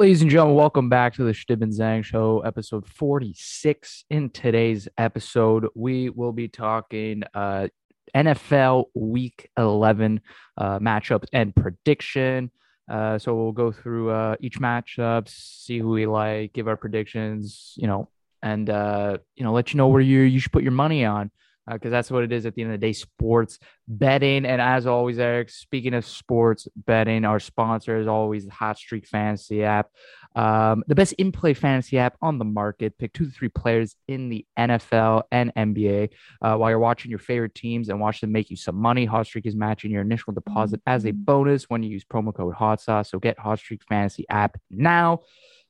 Ladies and gentlemen, welcome back to the Stib and Zang Show, episode 46. In today's episode, we will be talking uh, NFL Week 11 uh, matchups and prediction. Uh, so we'll go through uh, each matchup, see who we like, give our predictions, you know, and uh, you know, let you know where you you should put your money on because uh, that's what it is at the end of the day sports betting. And as always, Eric, speaking of sports betting, our sponsor is always the Hot Streak Fantasy app, um, the best in play fantasy app on the market. Pick two to three players in the NFL and NBA uh, while you're watching your favorite teams and watch them make you some money. Hot Streak is matching your initial deposit as a bonus when you use promo code Hot Sauce. So get Hot Streak Fantasy app now.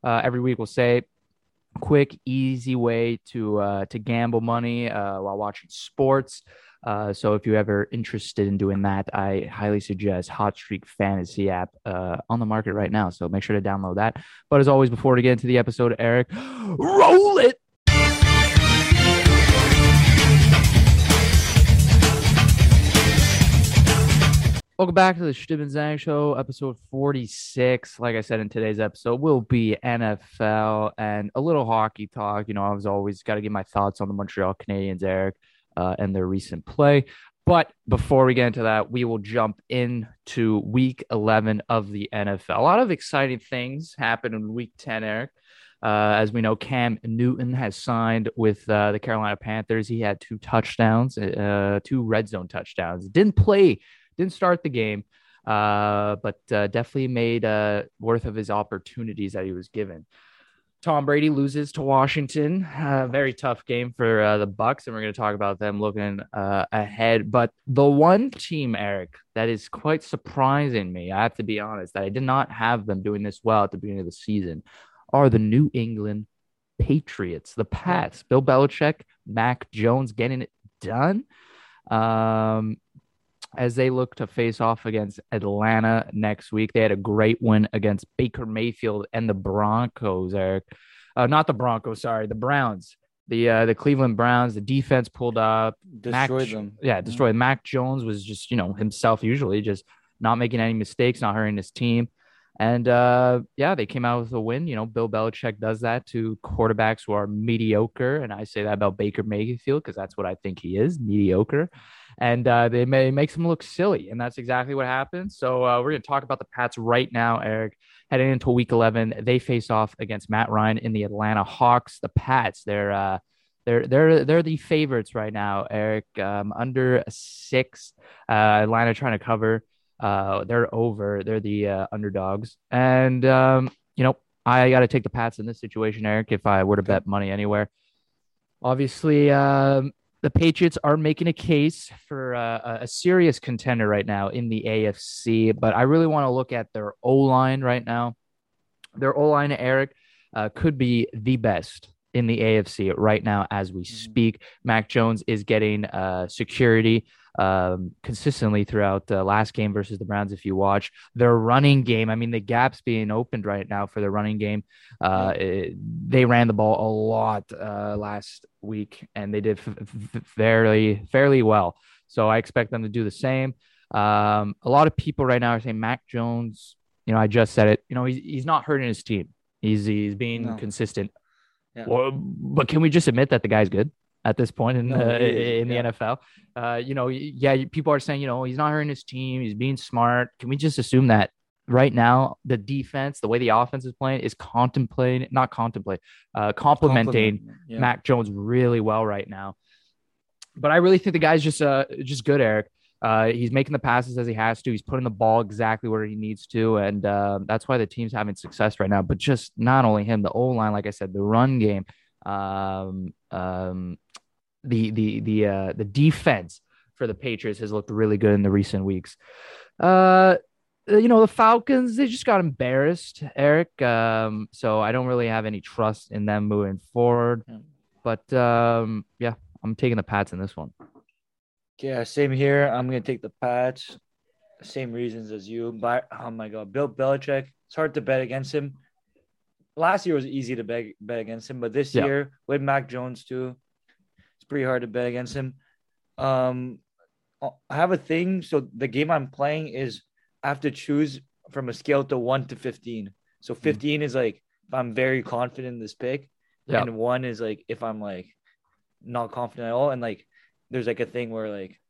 Uh, every week we'll say quick, easy way to uh, to gamble money uh, while watching sports. Uh, so if you're ever interested in doing that, I highly suggest Hot Streak Fantasy app uh, on the market right now. So make sure to download that. But as always, before we get into the episode, Eric, roll it. Welcome back to the Stib and Zang Show, episode 46. Like I said in today's episode, will be NFL and a little hockey talk. You know, I was always got to give my thoughts on the Montreal Canadiens, Eric, uh, and their recent play. But before we get into that, we will jump into week 11 of the NFL. A lot of exciting things happened in week 10, Eric. Uh, as we know, Cam Newton has signed with uh, the Carolina Panthers. He had two touchdowns, uh, two red zone touchdowns. Didn't play didn't start the game, uh, but uh, definitely made uh, worth of his opportunities that he was given. Tom Brady loses to Washington. Uh, very tough game for uh, the Bucks, and we're going to talk about them looking uh, ahead. But the one team, Eric, that is quite surprising me, I have to be honest, that I did not have them doing this well at the beginning of the season, are the New England Patriots, the Pats. Bill Belichick, Mac Jones getting it done. Um, as they look to face off against Atlanta next week. They had a great win against Baker Mayfield and the Broncos, Eric. Uh, not the Broncos, sorry, the Browns. The uh, the Cleveland Browns, the defense pulled up, destroyed Mac, them. Yeah, destroyed. Mm-hmm. Mac Jones was just you know himself usually, just not making any mistakes, not hurting his team. And uh, yeah, they came out with a win. You know, Bill Belichick does that to quarterbacks who are mediocre, and I say that about Baker Mayfield because that's what I think he is, mediocre and uh, they may makes them look silly, and that's exactly what happened. So uh, we're going to talk about the Pats right now, Eric. Heading into Week 11, they face off against Matt Ryan in the Atlanta Hawks. The Pats, they're uh, they're they're they're the favorites right now, Eric. Um, under six, uh, Atlanta trying to cover. Uh, they're over. They're the uh, underdogs, and um, you know I got to take the Pats in this situation, Eric. If I were to bet money anywhere, obviously um, the Patriots are making a case for uh, a serious contender right now in the AFC, but I really want to look at their O line right now. Their O line, Eric, uh, could be the best in the AFC right now as we mm-hmm. speak. Mac Jones is getting uh, security um, consistently throughout the last game versus the Browns. If you watch their running game, I mean, the gap's being opened right now for the running game. Uh, it, they ran the ball a lot uh, last week, and they did fairly fairly well. So I expect them to do the same. Um, a lot of people right now are saying Mac Jones. You know, I just said it. You know, he's he's not hurting his team. He's he's being no. consistent. Yeah. Well, but can we just admit that the guy's good? at this point in, no, uh, in the yeah. NFL. Uh, you know, yeah, people are saying, you know, he's not hurting his team. He's being smart. Can we just assume that right now the defense, the way the offense is playing, is contemplating, not contemplate, uh, complementing yeah. Mac Jones really well right now. But I really think the guy's just uh just good, Eric. Uh, he's making the passes as he has to. He's putting the ball exactly where he needs to, and uh, that's why the team's having success right now. But just not only him, the O line, like I said, the run game, um, um, the the the uh, the defense for the Patriots has looked really good in the recent weeks. Uh, you know the Falcons they just got embarrassed, Eric. Um, so I don't really have any trust in them moving forward. But um, yeah, I'm taking the Pats in this one. Yeah, same here. I'm gonna take the Pats. Same reasons as you. But oh my god, Bill Belichick. It's hard to bet against him. Last year was easy to bet, bet against him, but this yeah. year with Mac Jones too, it's pretty hard to bet against him. Um, I have a thing. So the game I'm playing is I have to choose from a scale to one to fifteen. So hmm. 15 is like if I'm very confident in this pick, Yeah. and one is like if I'm like not confident at all, and like there's like a thing where like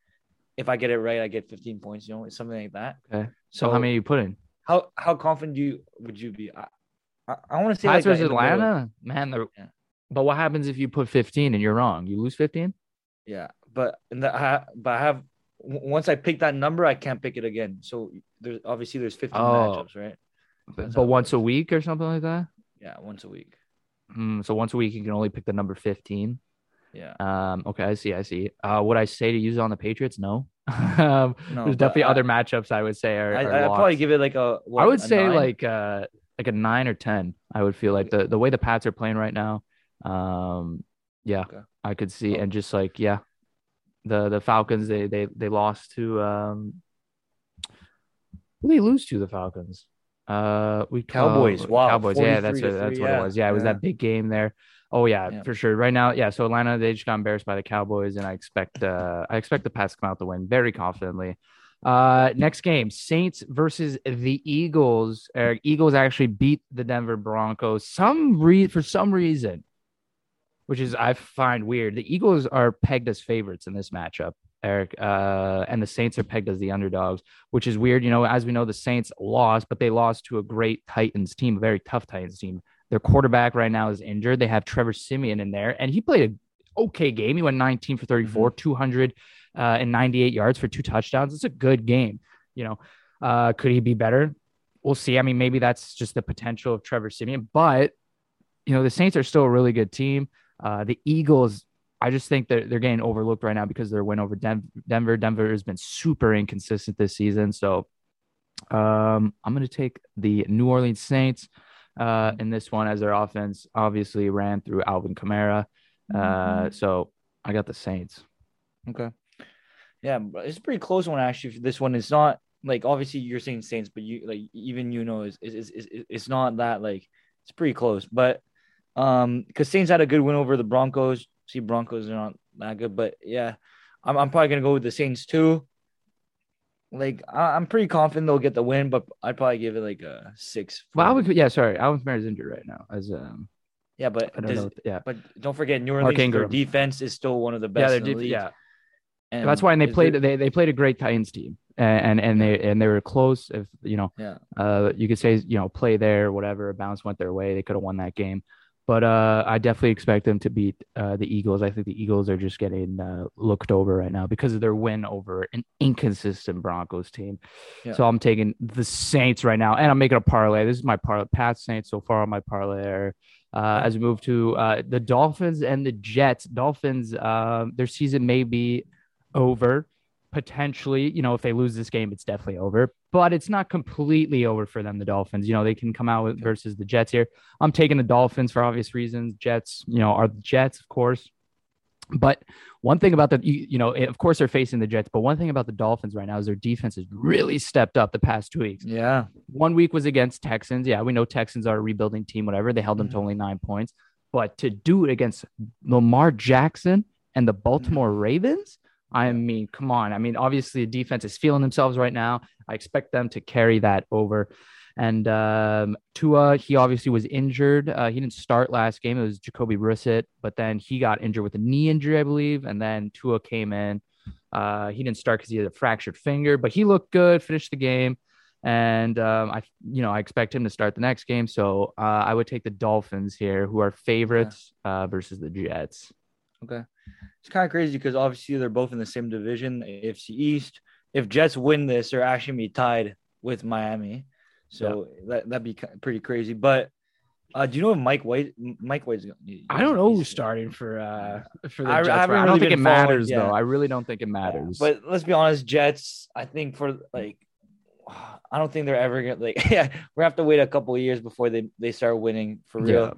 if I get it right, I get 15 points. You know, it's something like that. Okay. So, So how many you put in? How how confident do you would you be? I I, I want to say Pats like versus in the. Atlanta, man. The, Yeah. But what happens if you put 15 and you're wrong? You lose 15. Yeah, but in the I, but I have once I pick that number, I can't pick it again. So there's obviously there's 15 Oh. matchups, right? But, That's but once a week or something like that. Yeah, once a week. Mm, so once a week you can only pick the number 15. Yeah. Um, okay, I see, I see. Uh, would I say to use it on the Patriots? No. um, No, there's definitely I- other matchups I would say are. I I'd probably give it like a. what, I would a say nine? like uh like a nine or ten. I would feel like the the way the Pats are playing right now. Um, yeah, Okay. I could see Oh. and just like yeah, the the Falcons they they they lost to um. Who they lose to the Falcons? Uh, we Cowboys. Wow, Cowboys. Yeah, that's 43 what, that's three, what it was. Yeah, it was yeah. that big game there. Oh yeah, Yeah. for sure. Right now, yeah. So Atlanta, they just got embarrassed by the Cowboys, and I expect uh I expect the Pats to come out to win very confidently. Uh, next game, Saints versus the Eagles. Uh, Eagles actually beat the Denver Broncos. Some re for some reason, which is I find weird. The Eagles are pegged as favorites in this matchup, Eric, uh, and the Saints are pegged as the underdogs, which is weird. You know, as we know, the Saints lost, but they lost to a great Titans team, a very tough Titans team. Their quarterback right now is injured. They have Trevor Siemian in there, and he played an okay game. He went 19 for 34, 200 uh, and 98 yards for two touchdowns. It's a good game. You know, uh, could he be better? We'll see. I mean, maybe that's just the potential of Trevor Siemian, but you know, the Saints are still a really good team. Uh, the Eagles, I just think they're, they're getting overlooked right now because their win over Den- Denver. Denver has been super inconsistent this season. So um, I'm going to take the New Orleans Saints uh, in this one as their offense obviously ran through Alvin Kamara. Uh, so I got the Saints. Okay. Yeah, it's a pretty close one actually. This one, is not like obviously you're saying Saints, but you like even you know is is is it's not that like it's pretty close. But um, because Saints had a good win over the Broncos. See, Broncos are not that good, but yeah, I'm I'm probably gonna go with the Saints too. Like I, I'm pretty confident they'll get the win, but I'd probably give it like a six. Well, for- Alvin, yeah, sorry, Alvin Kamara is injured right now. As um, yeah, but I don't does- know. Yeah, but don't forget New Orleans. Their defense is still one of the best. they're in the deep, yeah. and That's why and they played it- they they played a great Titans team and and, and they and they were close. If you know, Yeah. uh, you could say you know play there, whatever. Bounce went their way. They could have won that game, but uh, I definitely expect them to beat uh, the Eagles. I think the Eagles are just getting uh, looked over right now because of their win over an inconsistent Broncos team. Yeah. So I'm taking the Saints right now, and I'm making a parlay. This is my parlay. Pat Saints so far on my parlay. Uh, as we move to uh, the Dolphins and the Jets, Dolphins, um, their season may be over potentially. You know, if they lose this game, it's definitely over, but it's not completely over for them. The Dolphins, you know, they can come out with versus the Jets here. I'm taking the Dolphins for obvious reasons. Jets, you know, are the Jets, of course. But one thing about the, you, you know, of course they're facing the Jets, but one thing about the Dolphins right now is their defense has really stepped up the past two weeks. Yeah. One week was against Texans. Yeah, we know Texans are a rebuilding team, whatever. They held them to Mhm. only nine points. But to do it against Lamar Jackson and the Baltimore Ravens, I mean, come on. I mean, obviously, the defense is feeling themselves right now. I expect them to carry that over. And um, Tua, he obviously was injured. Uh, he didn't start last game. It was Jacoby Brissett, but then he got injured with a knee injury, I believe. And then Tua came in. Uh, he didn't start because he had a fractured finger, but he looked good, finished the game. And um, I, you know, I expect him to start the next game. So uh, I would take the Dolphins here, who are favorites uh, versus the Jets. Okay. It's kind of crazy because obviously they're both in the same division, AFC East. If Jets win this, they're actually be tied with Miami. So that that'd be pretty crazy. But uh, do you know if Mike White? Mike White's. I don't know who's starting for uh for the I- I Jets. haven't I, don't really think it matters yeah. though. I really don't think it Yeah, matters. But let's be honest, Jets. I think for like, I don't think they're ever gonna like. Yeah, we have to wait a couple of years before they they start winning for real. Yeah.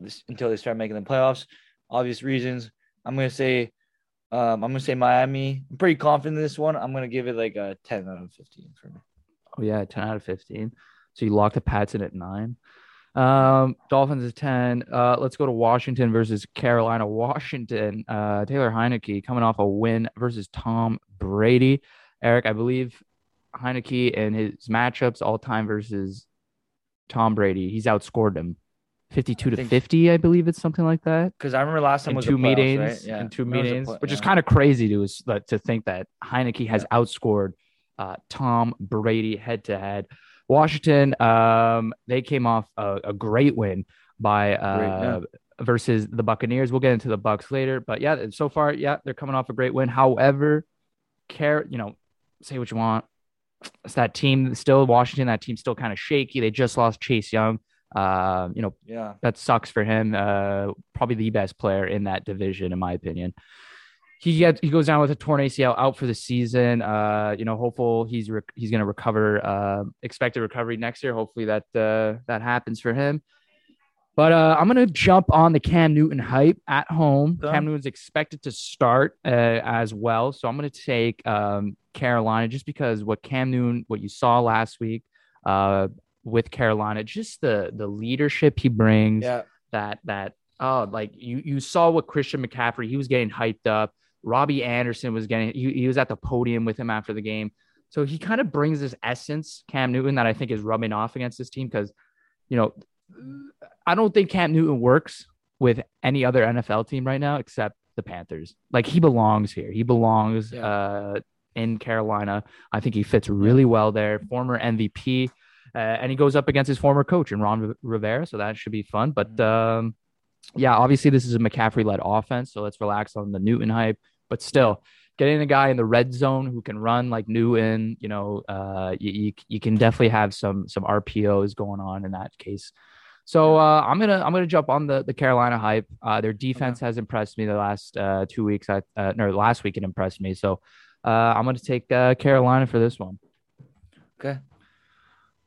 This, until they start making the playoffs, obvious reasons. I'm gonna say, um, I'm gonna say Miami. I'm pretty confident in this one. I'm gonna give it like a 10 out of 15 for me. oh yeah, ten out of fifteen. So you lock the Pats in at nine. Um, Dolphins is ten. Uh, let's go to Washington versus Carolina. Washington. Uh, Taylor Heinicke coming off a win versus Tom Brady. Eric, I believe Heinicke and his matchups all time versus Tom Brady. He's outscored him 52 to think- 50, I believe it's something like that. Because I remember last time In was two playoffs, meetings, right? Yeah, in two meetings, play- which is kind of crazy to us to think that Heinicke has outscored uh, Tom Brady head to head. Washington, um, they came off a, a great win by uh, versus the Buccaneers. We'll get into the Bucks later, but yeah, so far, yeah, they're coming off a great win. However, care, you know, say what you want. It's that team still Washington. That team's still kind of shaky. They just lost Chase Young. Uh, you know, Yeah, that sucks for him. Uh, probably the best player in that division, in my opinion. He gets he goes down with a torn ACL, out for the season. Uh, you know, hopeful he's re- he's going to recover. Uh, expected recovery next year. Hopefully that uh, that happens for him. But uh, I'm going to jump on the Cam Newton hype at home. Okay. Cam Newton's expected to start uh, as well, so I'm going to take um, Carolina just because what Cam Newton, what you saw last week uh, with Carolina, just the the leadership he brings yeah, that that oh like you you saw what Christian McCaffrey he was getting hyped up. Robby Anderson was getting he, he was at the podium with him after the game. So he kind of brings this essence, Cam Newton, that I think is rubbing off against this team because you know I don't think Cam Newton works with any other NFL team right now except the Panthers. Like he belongs here. He belongs Yeah. uh in Carolina. I think he fits really well there. Former MVP. Uh, and he goes up against his former coach in Ron Rivera, so that should be fun. But um, yeah, obviously this is a McCaffrey-led offense, so let's relax on the Newton hype. But still, getting a guy in the red zone who can run like Newton, you know, uh, you, you you can definitely have some some RPOs going on in that case. So uh, I'm gonna I'm gonna jump on the the Carolina hype. Uh, their defense has impressed me the last uh, two weeks. I uh, no last week it impressed me. So uh, I'm gonna take uh, Carolina for this one. okay.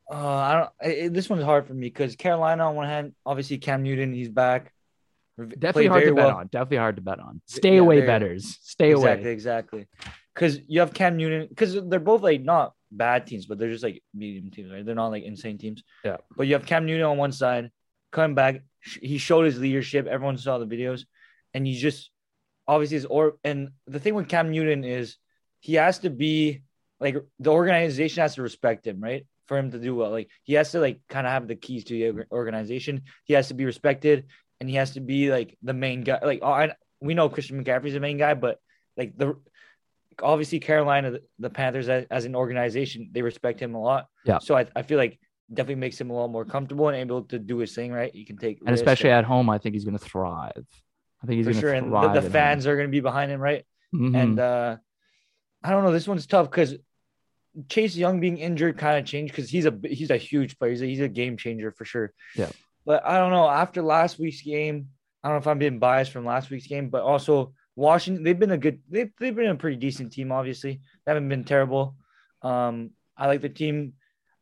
Uh, I don't. I- I- this one's hard for me because Carolina on one hand, obviously Cam Newton, he's back. Definitely hard to bet well. on. Definitely hard to bet on. Stay yeah, away, betters. Stay exactly, away. exactly. Because you have Cam Newton, because they're both like not bad teams, but they're just like medium teams, right? They're not like insane teams. Yeah. But you have Cam Newton on one side, coming back. He showed his leadership. Everyone saw the videos, and you just obviously is or and the thing with Cam Newton is he has to be like the organization has to respect him, right? For him to do well, like he has to like kind of have the keys to the organization. He has to be respected, and he has to be like the main guy. Like oh, I, we know Christian McCaffrey's the main guy, but like the obviously Carolina, the, the Panthers as, as an organization, they respect him a lot. Yeah. So I, I feel like definitely makes him a lot more comfortable and able to do his thing. Right. He can take And especially at home, I think he's gonna thrive. I think he's for sure, and the, the fans are going to be behind him, right? and And uh, I don't know. This one's tough because Chase Young being injured kind of changed because he's a he's a huge player. He's a, he's a game changer for sure. Yeah. But I don't know. After last week's game, I don't know if I'm being biased from last week's game, but also Washington. They've been a good. They've they've been a pretty decent team. Obviously, they haven't been terrible. Um, I like the team.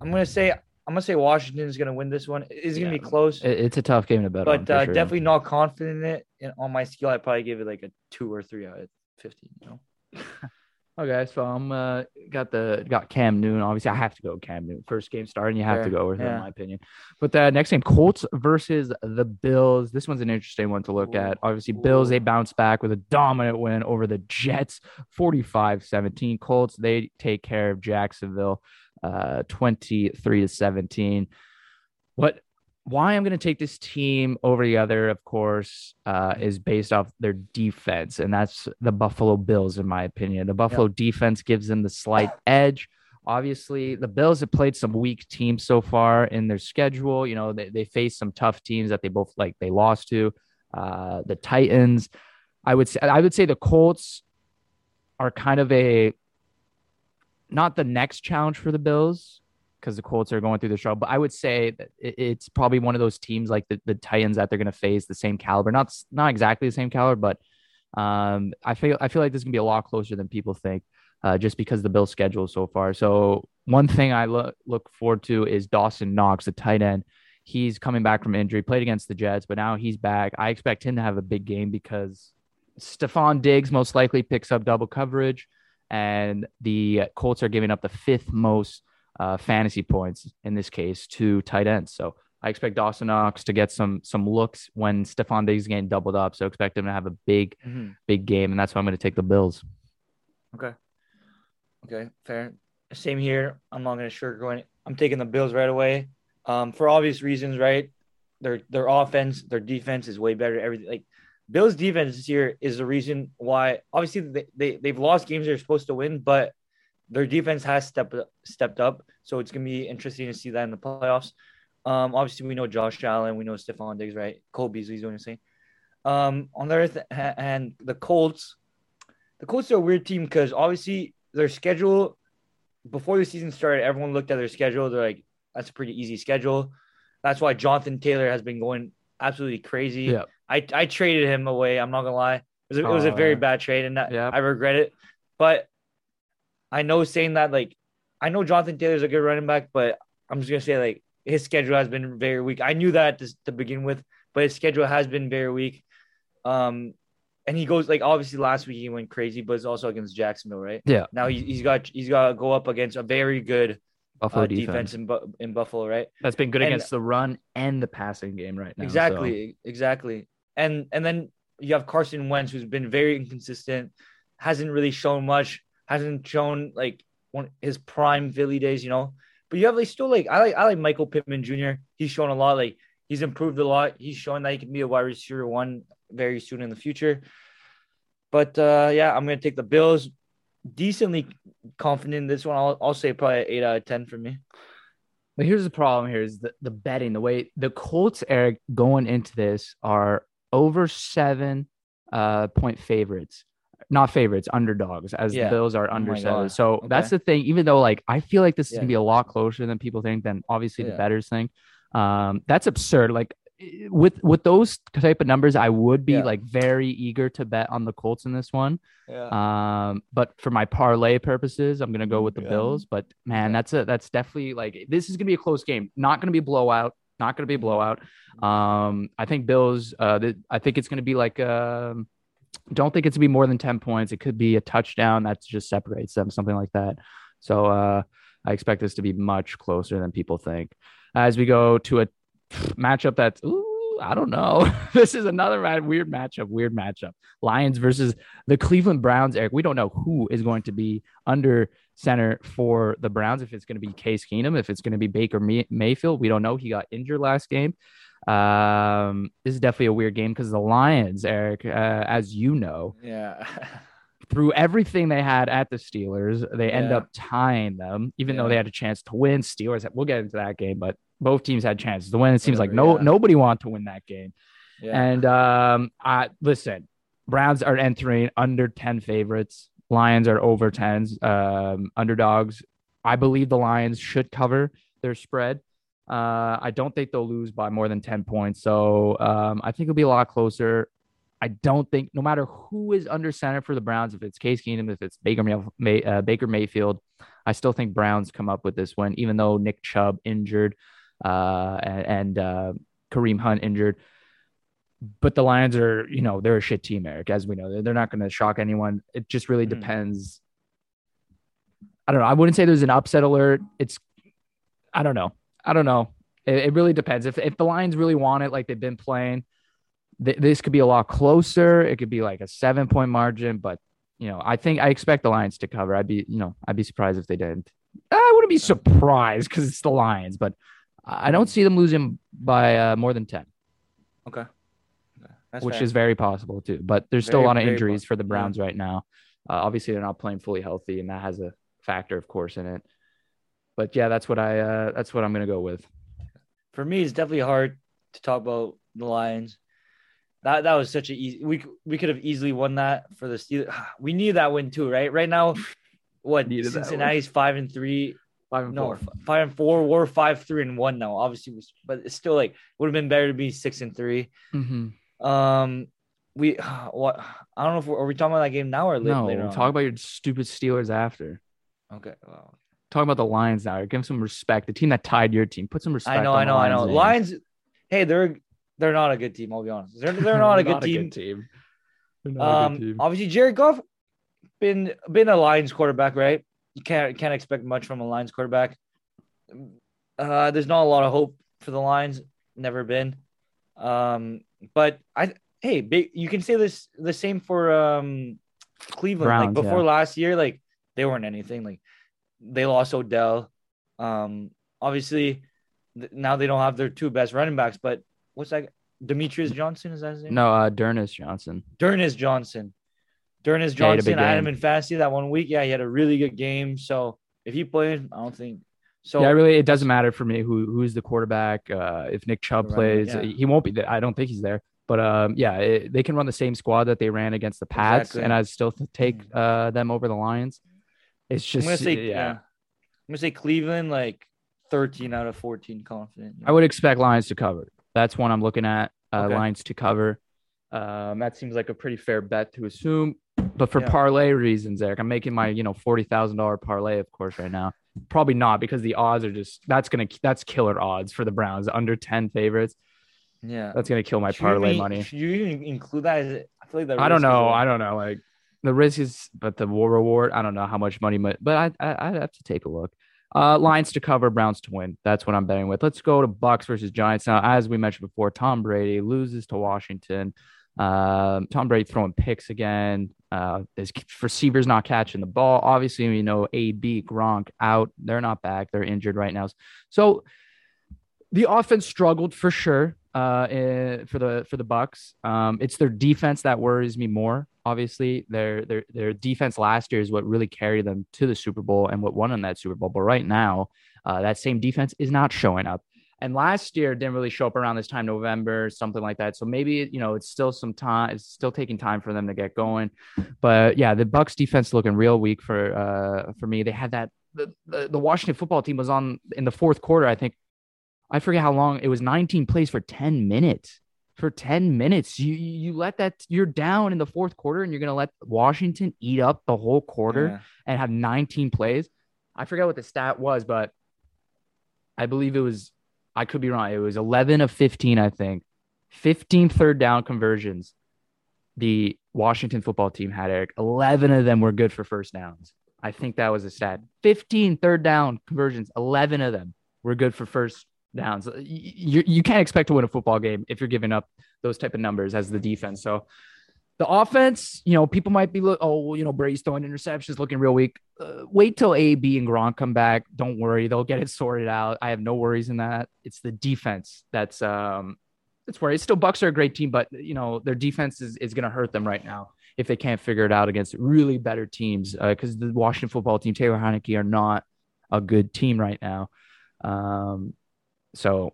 I'm gonna say I'm gonna say Washington is gonna win this one. It's gonna Yeah. be close, it's a tough game to bet on. but for uh, sure. definitely not confident in it. And on my skill, I'd probably give it like a two or three out of fifteen. You know. Okay, so I'm uh got the got Cam Newton. Obviously, I have to go Cam Newton. First game starting, you have to go with it, in my opinion. But the next game, Colts versus the Bills. This one's an interesting one to look at. Obviously, Bills they bounce back with a dominant win over the Jets, 45-17. Colts they take care of Jacksonville, uh, 23 to 17. What why I'm going to take this team over the other, of course, uh, is based off their defense, and that's the Buffalo Bills, in my opinion. The Buffalo defense gives them the slight edge. Obviously, the Bills have played some weak teams so far in their schedule. You know, they, they faced some tough teams that they both like they lost to. Uh, the Titans. I would say I would say the Colts are kind of a not the next challenge for the Bills because the Colts are going through the struggle. But I would say that it's probably one of those teams like the, the Titans that they're going to face the same caliber, not not exactly the same caliber, but um, I feel I feel like this is gonna be a lot closer than people think, uh, just because the Bills' schedule so far. So one thing I look look forward to is Dawson Knox, the tight end. He's coming back from injury, played against the Jets, but now he's back. I expect him to have a big game because Stefon Diggs most likely picks up double coverage, and the Colts are giving up the fifth most uh, fantasy points in this case to tight ends. So I expect Dawson Knox to get some some looks when Stefon Diggs is getting doubled up. So expect him to have a big big game, and that's why I'm going to take the Bills. Okay. Okay, fair. Same here. I'm not gonna sugarcoat Going. I'm taking the Bills right away. Um, for obvious reasons, right? Their their offense, their defense is way better. Everything like Bills defense this year is the reason why. Obviously, they, they they've lost games they're supposed to win, but their defense has stepped stepped up. So it's gonna be interesting to see that in the playoffs. Um, obviously, we know Josh Allen, we know Stefon Diggs, right? Cole Beasley's doing the same. Um, on the other hand, the Colts, the Colts are a weird team because obviously their schedule before the season started, everyone looked at their schedule. They're like, that's a pretty easy schedule. That's why Jonathan Taylor has been going absolutely crazy. Yeah. I, I traded him away. I'm not gonna lie. It was a, it was a very Oh, bad trade, and that, yeah. I regret it. But I know saying that like I know Jonathan Taylor's a good running back, but I'm just gonna say like his schedule has been very weak. I knew that to, to begin with, but his schedule has been very weak. Um, and he goes like obviously last week he went crazy, but it's also against Jacksonville, right? Yeah. Now he, he's got he's got to go up against a very good Buffalo uh, defense. defense in, Bu- in Buffalo, right? That's been good And- against the run and the passing game right now. so- Exactly, exactly. And and then you have Carson Wentz, who's been very inconsistent, hasn't really shown much, hasn't shown like one his prime Philly days, you know. But you have like still like I like I like Michael Pittman Jr. He's shown a lot. Like he's improved a lot. He's shown that he can be a wide receiver one very soon in the future. But uh yeah, I'm gonna take the Bills. Decently confident in this one. I'll, I'll say probably eight out of ten for me. But here's the problem here is the, the betting, the way the Colts, Eric, going into this are over seven uh, point favorites. Not favorites, underdogs, as Yeah. the Bills are Oh under my seven. God. So Okay. that's the thing. Even though, like, I feel like this is Yeah. gonna be a lot closer than people think, than obviously the betters think. Um, that's absurd. Like with with those type of numbers, I would be Yeah. like very eager to bet on the Colts in this one. Yeah. Um, but for my parlay purposes, I'm gonna go with the Yeah. Bills. But man, Yeah. that's a that's definitely like this is gonna be a close game. Not gonna be a blowout. Not gonna be a blowout. Um, I think Bills. Uh, th- I think it's gonna be like um, don't think it's gonna be more than ten points. It could be a touchdown that just separates them, something like that. So uh, I expect this to be much closer than people think. As we go to a matchup that's ooh, I don't know. this is another weird matchup. Weird matchup. Lions versus the Cleveland Browns, Eric. We don't know who is going to be under center for the Browns. If it's going to be Case Keenum, if it's going to be Baker May- Mayfield, we don't know. He got injured last game. Um, this is definitely a weird game because the Lions, Eric, uh, as you know, Yeah. through everything they had at the Steelers, they end up tying them, even though they had a chance to win. Steelers, we'll get into that game, but both teams had chances to win. It seems like no yeah. nobody wanted to win that game. yeah. And um, I listen, Browns are entering under 10 favorites. Lions are over 10s, um, underdogs. I believe the Lions should cover their spread. Uh, I don't think they'll lose by more than 10 points. So um, I think it'll be a lot closer. I don't think, no matter who is under center for the Browns, if it's Case Keenum, if it's Baker, May, May, uh, Baker Mayfield, I still think Browns come up with this one, even though Nick Chubb injured uh, and, uh, Kareem Hunt injured but the Lions are, you know, they're a shit team, Eric, as we know. They're, they're not going to shock anyone. It just really Mhm. depends. I don't know. I wouldn't say there's an upset alert. It's, I don't know. I don't know. It, it really depends. If if the Lions really want it, like they've been playing, th- this could be a lot closer. It could be like a seven point margin, but you know, I think I expect the Lions to cover. I'd be, you know, I'd be surprised if they didn't. I wouldn't be surprised because it's the Lions, but I don't see them losing by uh, more than ten okay. That's which fair. is very possible too. But there's still Very, a lot of injuries for the yeah. Browns right now. Uh, obviously, they're not playing fully healthy, and that has a factor, of course, in it. But yeah, that's what I uh, that's what I'm gonna go with. for me. It's definitely hard to talk about the Lions. That that was such a easy. We we could have easily won that for the Steelers. We need that win too, right? Right now, what Needed. Cincinnati's five and three. Five and No, four. five and four. We're five three and one now. Obviously, was- but it's still like would have been better to be six and three. Mm-hmm. Um, we what I don't know if we're, are we talking about that game now or No, later. talk about your stupid Steelers after. Okay, well, Talk about the Lions now. Give them some respect. The team that tied your team. Put some respect. I know, I know, I know. names. Lions. Hey, they're they're not a good team. I'll be honest. They're they're not a good team. team. They're not a good Um, team. obviously Jared Goff been been a Lions quarterback, right? You can't can't expect much from a Lions quarterback. Uh, there's not a lot of hope for the Lions. Never been. Um, but I hey, big, you can say this the same for um Cleveland. Browns, like before yeah. last year, like they weren't anything. Like they lost Odell. Um, obviously, now they don't have their two best running backs. But what's that? Demetrius Johnson is that his name? No, uh, D'Ernest Johnson. D'Ernest Johnson. D'Ernest Yeah, he had a Johnson. I had him in fantasy that one week. Yeah, he had a really good game. So if he plays, I don't think so. yeah, really, it doesn't matter for me who who's the quarterback. Uh, if Nick Chubb plays, back, he won't be there. I don't think he's there. But um, yeah, it, they can run the same squad that they ran against the Pats, Exactly. and I still take uh, them over the Lions. It's I'm just gonna say yeah. I'm gonna say Cleveland like 13 out of 14 confident. I would expect Lions to cover. That's one I'm looking at. Uh, Okay. Lions to cover. Um, that seems like a pretty fair bet to assume. But for Yeah. parlay reasons, Eric, I'm making my you know forty thousand dollar parlay, of course, right now. Probably not because the odds are just that's gonna that's killer odds for the Browns under ten favorites. yeah. That's gonna kill my Should parlay money. Should you even include that? As I feel like that. I don't know. I don't know. Like the risk is, but the war reward. I don't know how much money, but I, I I'd have to take a look. Uh, Lions to cover, Browns to win. That's what I'm betting with. Let's go to Bucks versus Giants now. As we mentioned before, Tom Brady loses to Washington. Um, Tom Brady throwing picks again. Uh, his receivers not catching the ball. Obviously, we know AB Gronk out. They're not back. They're injured right now. So the offense struggled for sure uh, eh, for the for the Bucks. Um, it's their defense that worries me more. Obviously, their their their defense last year is what really carried them to the Super Bowl and what won them that Super Bowl. But right now, uh, that same defense is not showing up. And last year didn't really show up around this time, November, something like that. So maybe you know it's still some time. It's still taking time for them to get going. But yeah, the Bucks defense looking real weak for uh for me. They had that the, the, the Washington football team was on in the fourth quarter. I think I forget how long it was 19 plays for 10 minutes. For 10 minutes, you you let that you're down in the fourth quarter and you're gonna let Washington eat up the whole quarter Yeah. and have 19 plays. I forget what the stat was, but I believe it was I could be wrong. It was 11 of 15, I think. 15 third down conversions. The Washington football team had Eric. 11 of them were good for first downs. I think that was a stat. 15 third down conversions, 11 of them were good for first downs. You, you can't expect to win a football game if you're giving up those type of numbers as the defense. So the offense, you know, people might be look, oh, well, you know, Brady's throwing interceptions, looking real weak. Uh, wait till AB and Gronk come back. Don't worry, they'll get it sorted out. I have no worries in that. It's the defense that's um, that's where it's still Bucks are a great team, but you know their defense is, is going to hurt them right now if they can't figure it out against really better teams. Because the Washington football team, Taylor Heinicke, are not a good team right now. Um, so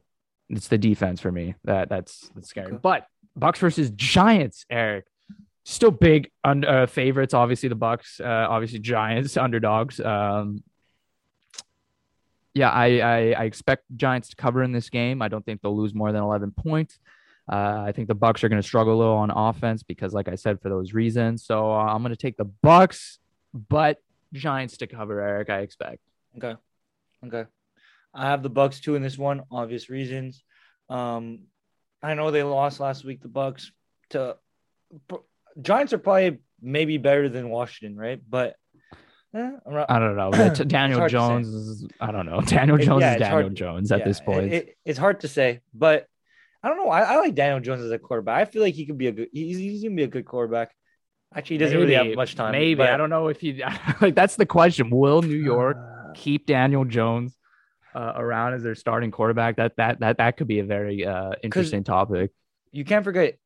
it's the defense for me that that's that's scary. Okay. But Bucks versus Giants, Eric still big un- uh, favorites. Obviously, the Bucks. Uh, obviously, Giants underdogs. Um, yeah, I, I I expect Giants to cover in this game. I don't think they'll lose more than eleven points. Uh, I think the Bucks are going to struggle a little on offense because, like I said, for those reasons. So uh, I'm going to take the Bucks, but Giants to cover. Eric, I expect. Okay. Okay. I have the Bucks too in this one, obvious reasons. Um, I know they lost last week. The Bucks to Giants are probably maybe better than Washington, right? But eh, I don't know. Daniel hard to say. Jones is. I don't know. Daniel Jones yeah, is Daniel Jones at yeah, this point. it- it- it's hard to say, but I don't know. I, I like Daniel Jones as a quarterback. I feel like he could be a good. He's, he's gonna be a good quarterback. Actually, he doesn't really have much time. Maybe but- I don't know if he like. That's the question. Will New York Uh, keep Daniel Jones uh, around as their starting quarterback? That that that that could be a very uh, interesting topic. you can't forget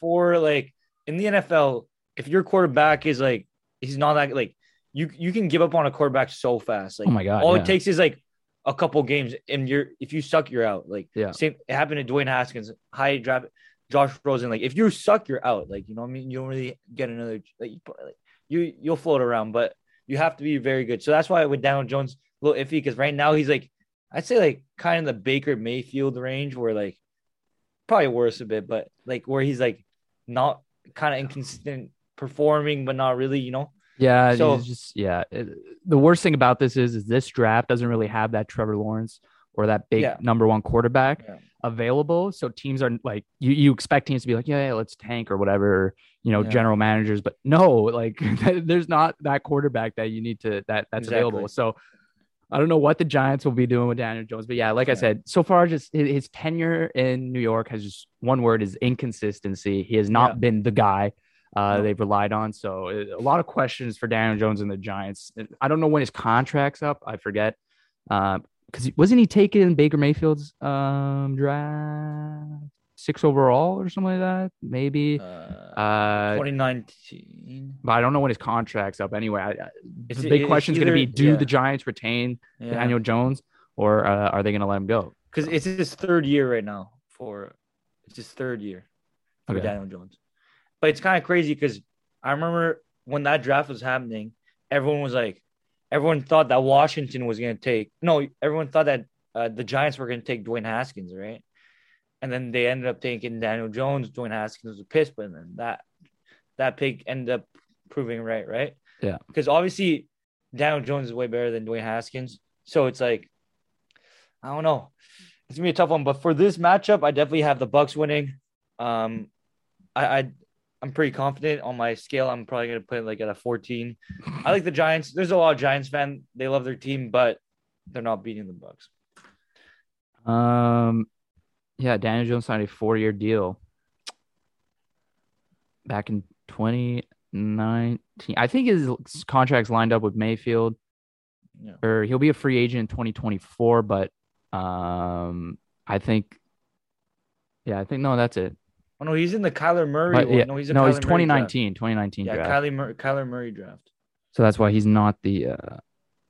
for like in the NFL, if your quarterback is like he's not that like you you can give up on a quarterback so fast. Like Oh my God, all yeah. it takes is like a couple games and you're if you suck, you're out. Like Yeah. same it happened to Dwayne Haskins, high draft Josh Rosen. Like if you suck, you're out. Like you know what I mean? You don't really get another like you like, you you'll float around, but you have to be very good. So that's why with Daniel Jones a little iffy because right now he's like I'd say like kind of the Baker Mayfield range where like probably worse a bit, but like where he's like not kind of inconsistent performing, but not really, you know. Yeah, So- it's just yeah. it- the worst thing about this is, is this draft doesn't really have that Trevor Lawrence or that big Yeah. number one quarterback Yeah. available. So teams are like you you expect teams to be like, yeah, yeah let's tank or whatever, you know, Yeah. general managers. But no, like there's not that quarterback that you need to that that's available. So I don't know what the Giants will be doing with Daniel Jones, but yeah, like I said, so far just his, his tenure in New York has just one word is inconsistency. He has not Yeah. been the guy uh, they've relied on. So uh, a lot of questions for Daniel Jones and the Giants. I don't know when his contract's up. I forget. Uh, because wasn't he taking Baker Mayfield's um draft six overall or something like that? Maybe. Uh, Uh, 2019. but I don't know when his contract's up. Anyway, I, I- It's- the big question is going to be: Do yeah. the Giants retain Yeah. Daniel Jones, or uh, are they going to let him go? Because it's his third year right now for it's his third year for Okay. Daniel Jones. But it's kind of crazy because I remember when that draft was happening, everyone was like, everyone thought that Washington was going to take no, everyone thought that uh, the Giants were going to take Dwayne Haskins, right? And then they ended up taking Daniel Jones. Dwayne Haskins was a piss, but then that that pick ended up proving right, right? Yeah. Because obviously Daniel Jones is way better than Dwayne Haskins. So it's like, I don't know. It's gonna be a tough one, but for this matchup, I definitely have the Bucks winning. Um, I, I I'm pretty confident on my scale. I'm probably gonna put it like at a 14. I like the Giants. There's a lot of Giants fan. They love their team, but they're not beating the Bucks. Um, yeah, Daniel Jones signed a four-year deal back in 2019. I think his contract's lined up with Mayfield, Yeah. or he'll be a free agent in 2024. But um, I think, yeah, I think no, that's it. Oh no, he's in the Kyler Murray. But, yeah, No, he's no, Kyler he's Murray draft. 2019, 2019 Yeah, draft. Kyler Murray, Kyler Murray draft. So that's why he's not the uh,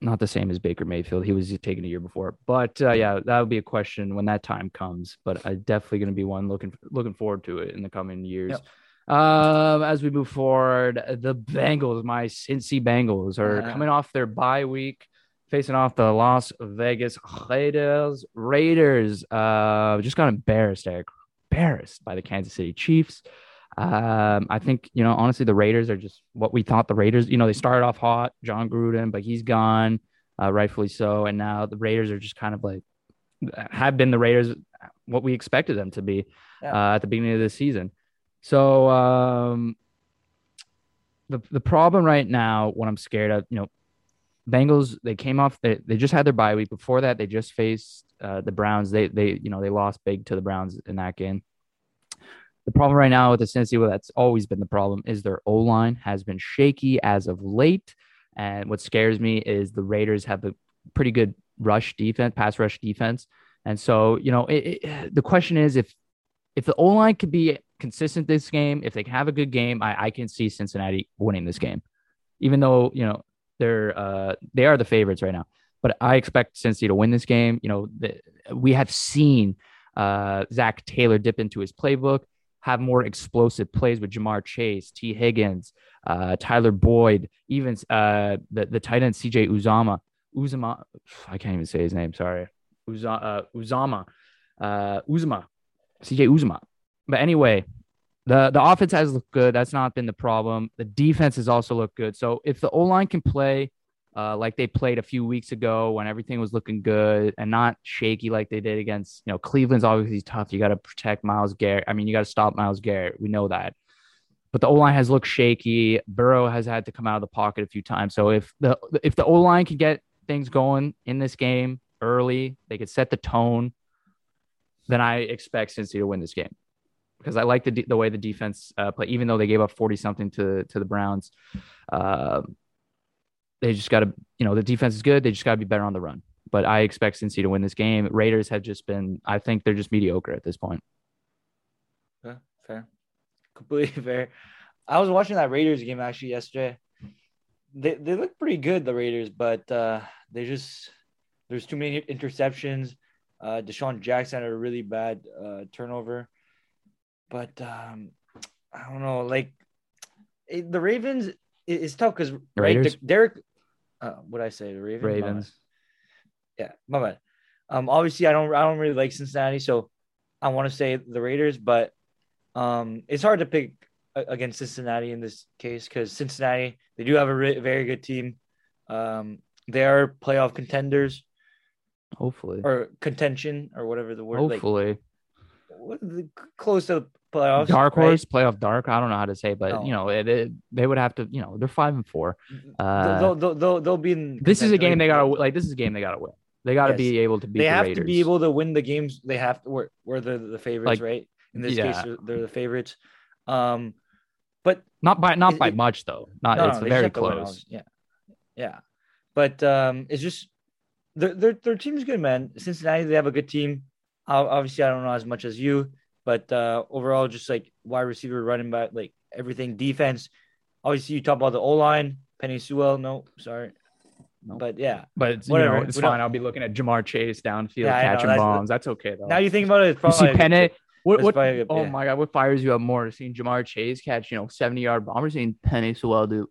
not the same as Baker Mayfield. He was taken a year before. But uh, yeah, that would be a question when that time comes. But I definitely going to be one looking looking forward to it in the coming years. Um, as we move forward, the Bengals, my Cincy Bengals, are Uh-huh. coming off their bye week, facing off the Las Vegas Raiders. Raiders uh, just got embarrassed, Eric. Embarrassed by the Kansas City Chiefs. Um, I think you know honestly the Raiders are just what we thought the Raiders. You know they started off hot, Jon Gruden, but he's gone, uh, rightfully so, and now the Raiders are just kind of like have been the Raiders what we expected them to be Yeah. uh, at the beginning of the season. So um, the the problem right now, what I'm scared of, you know, Bengals they came off they, they just had their bye week. Before that, they just faced uh, the Browns. They they you know they lost big to the Browns in that game. The problem right now with the Cincy, well, that's always been the problem, is their O line has been shaky as of late. And what scares me is the Raiders have a pretty good rush defense, pass rush defense. And so, you know, it, it, the question is if if the O line could be consistent this game, if they can have a good game, I, I can see Cincinnati winning this game, even though you know they're uh, they are the favorites right now. But I expect Cincy to win this game. You know, the, we have seen uh, Zac Taylor dip into his playbook, have more explosive plays with Ja'Marr Chase, Tee Higgins, uh, Tyler Boyd, even uh, the the tight end C.J. Uzomah. Uzomah, I can't even say his name. Sorry, Uza, uh, Uzomah, uh, Uzomah, C.J. Uzomah. But anyway, the the offense has looked good. That's not been the problem. The defense has also looked good. So if the O line can play uh, like they played a few weeks ago when everything was looking good and not shaky like they did against you know Cleveland's obviously tough. You got to protect Myles Garrett. I mean, you got to stop Myles Garrett. We know that. But the O line has looked shaky. Burrow has had to come out of the pocket a few times. So if the if the O line can get things going in this game early, they could set the tone. Then I expect Cincy to win this game because I like the the way the defense uh, play. Even though they gave up forty something to to the Browns, uh, they just got to you know the defense is good. They just got to be better on the run. But I expect Cincy to win this game. Raiders have just been. I think they're just mediocre at this point. Yeah, fair. Completely fair. I was watching that Raiders game actually yesterday. They they look pretty good, the Raiders, but uh they just there's too many interceptions. Uh Deshaun Jackson had a really bad uh turnover. But um I don't know, like it, the Ravens it, it's tough because Raiders? Derek uh what I say, the Ravens. My. Ravens. Yeah, my bad. Um, obviously, I don't, I don't really like Cincinnati, so I want to say the Raiders, but um, it's hard to pick against Cincinnati in this case because Cincinnati they do have a re- very good team. Um, they are playoff contenders Hopefully. or contention or whatever the word. Like, Hopefully. the, close to playoffs. dark right? horse, playoff dark. I don't know how to say, but you know, it, it, they would have to. You know, they're five and four. Uh, they'll, they'll, they'll, they'll be in. this is a game they gotta like. This is a game they gotta win. They gotta Yes. be able to beat. they the have to be able to win the games. They have to where, where they're the favorites, Like, right? In this yeah. case, they're, they're the favorites. Um, but not by not it- by much though. Not no, it's no, very have to win, close. Yeah, yeah. But um, it's just their their their team's good, man. Cincinnati, they have a good team. Obviously, I don't know as much as you, but uh, overall, just like wide receiver, running back, like everything, defense. Obviously, you talk about the O line, Penei Sewell. No, sorry, no. but yeah, but it's, whatever. You know, it's we fine. I'll be looking at Ja'Marr Chase downfield yeah, catching bombs. That's okay though. Now you think about it, it's probably you see Penei. What, what, oh my god, what fires you up more? Seeing Ja'Marr Chase catch, you know, 70 yard bomber, seeing Penei Sewell do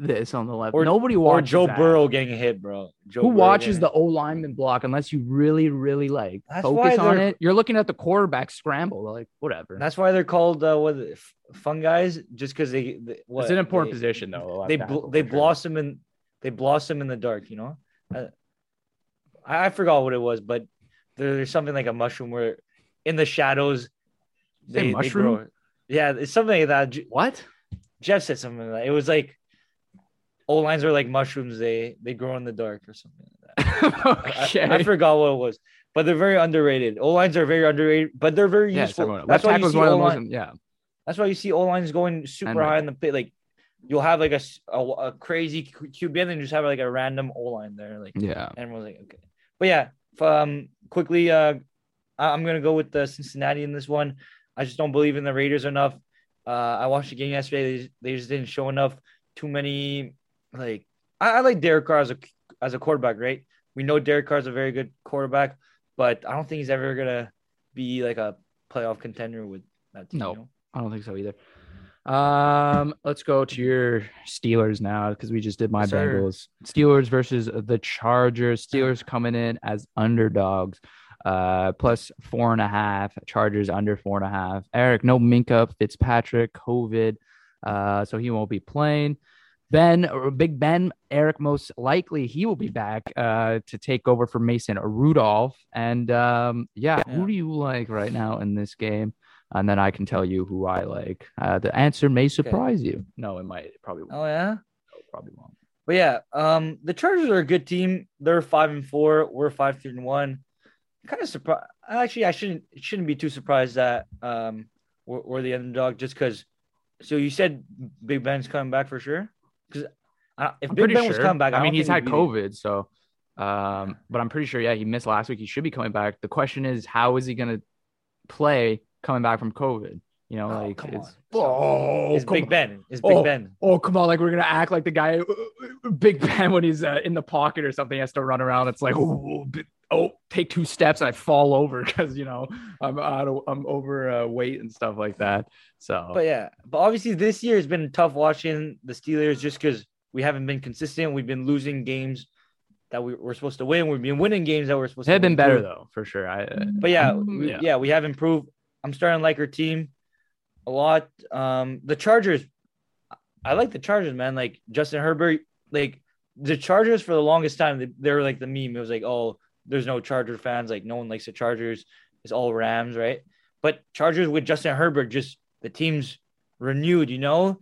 this on the left. Or, Nobody watches. Or Joe that. Burrow getting hit, bro. Joe Who Burrow watches the O lineman block unless you really, really like that's focus on it? You're looking at the quarterback scramble, like whatever. That's why they're called uh, what fun guys, just because they, they what, It's an important they, position though. They bl- they blossom in they blossom in the dark. You know, uh, I, I forgot what it was, but there, there's something like a mushroom where in the shadows they, mushroom. They grow. Yeah, it's something like that. What? Jeff said something like that. It was like O lines are like mushrooms. They they grow in the dark or something like that. okay. I, I, forgot what it was, but they're very underrated. O lines are very underrated, but they're very yes, useful. Everyone. That's why you see O line. Yeah, that's why you see O lines going super high in the pit. Like you'll have like a, a, a crazy QB and then just have like a random O line there. Like yeah, everyone's like okay, but yeah. Um, quickly, uh, I'm gonna go with the Cincinnati in this one. I just don't believe in the Raiders enough. Uh, I watched the game yesterday. They, they just didn't show enough. Too many like I, I like Derek Carr as a as a quarterback, right? We know Derek Carr is a very good quarterback, but I don't think he's ever gonna be like a playoff contender with that team. No, you know? I don't think so either. Um, let's go to your Steelers now because we just did my yes, Bengals. Steelers versus the Chargers. Steelers coming in as underdogs, uh, plus four and a half. Chargers under four and a half. Eric, no Minkah Fitzpatrick, COVID, uh, so he won't be playing. Ben or Big Ben, Eric, most likely he will be back uh, to take over for Mason Rudolph. And um, yeah, yeah, who do you like right now in this game? And then I can tell you who I like. Uh, the answer may surprise okay. you. No, it might. It probably won't. Oh yeah, no, probably won't. But yeah, um, the Chargers are a good team. They're five and four. We're five three and one. Kind of surprised. Actually, I shouldn't shouldn't be too surprised that um we're, we're the underdog just because. So you said Big Ben's coming back for sure. Because uh, if I'm Big Ben sure. was coming back, I, I mean, he's had COVID, so. Um, but I'm pretty sure, yeah, he missed last week. He should be coming back. The question is, how is he going to play coming back from COVID? You know, oh, like come it's, on. Oh, it's Big on. Ben. It's Big oh, Ben. Oh, come on! Like we're gonna act like the guy, Big Ben, when he's uh, in the pocket or something, has to run around. It's like, oh, oh, take two steps and I fall over because you know I'm out of, I'm overweight uh, and stuff like that. So, but yeah, but obviously this year has been tough watching the Steelers just because we haven't been consistent. We've been losing games that we were supposed to win. We've been winning games that we're supposed They've to. Have been better though, for sure. I, uh, but yeah, we, yeah, yeah, we have improved. I'm starting to like our team a lot. Um, the Chargers, I like the Chargers, man. Like Justin Herbert, like the Chargers for the longest time, they, they were like the meme. It was like, oh, there's no Charger fans. Like no one likes the Chargers. It's all Rams, right? But Chargers with Justin Herbert, just the team's renewed. You know,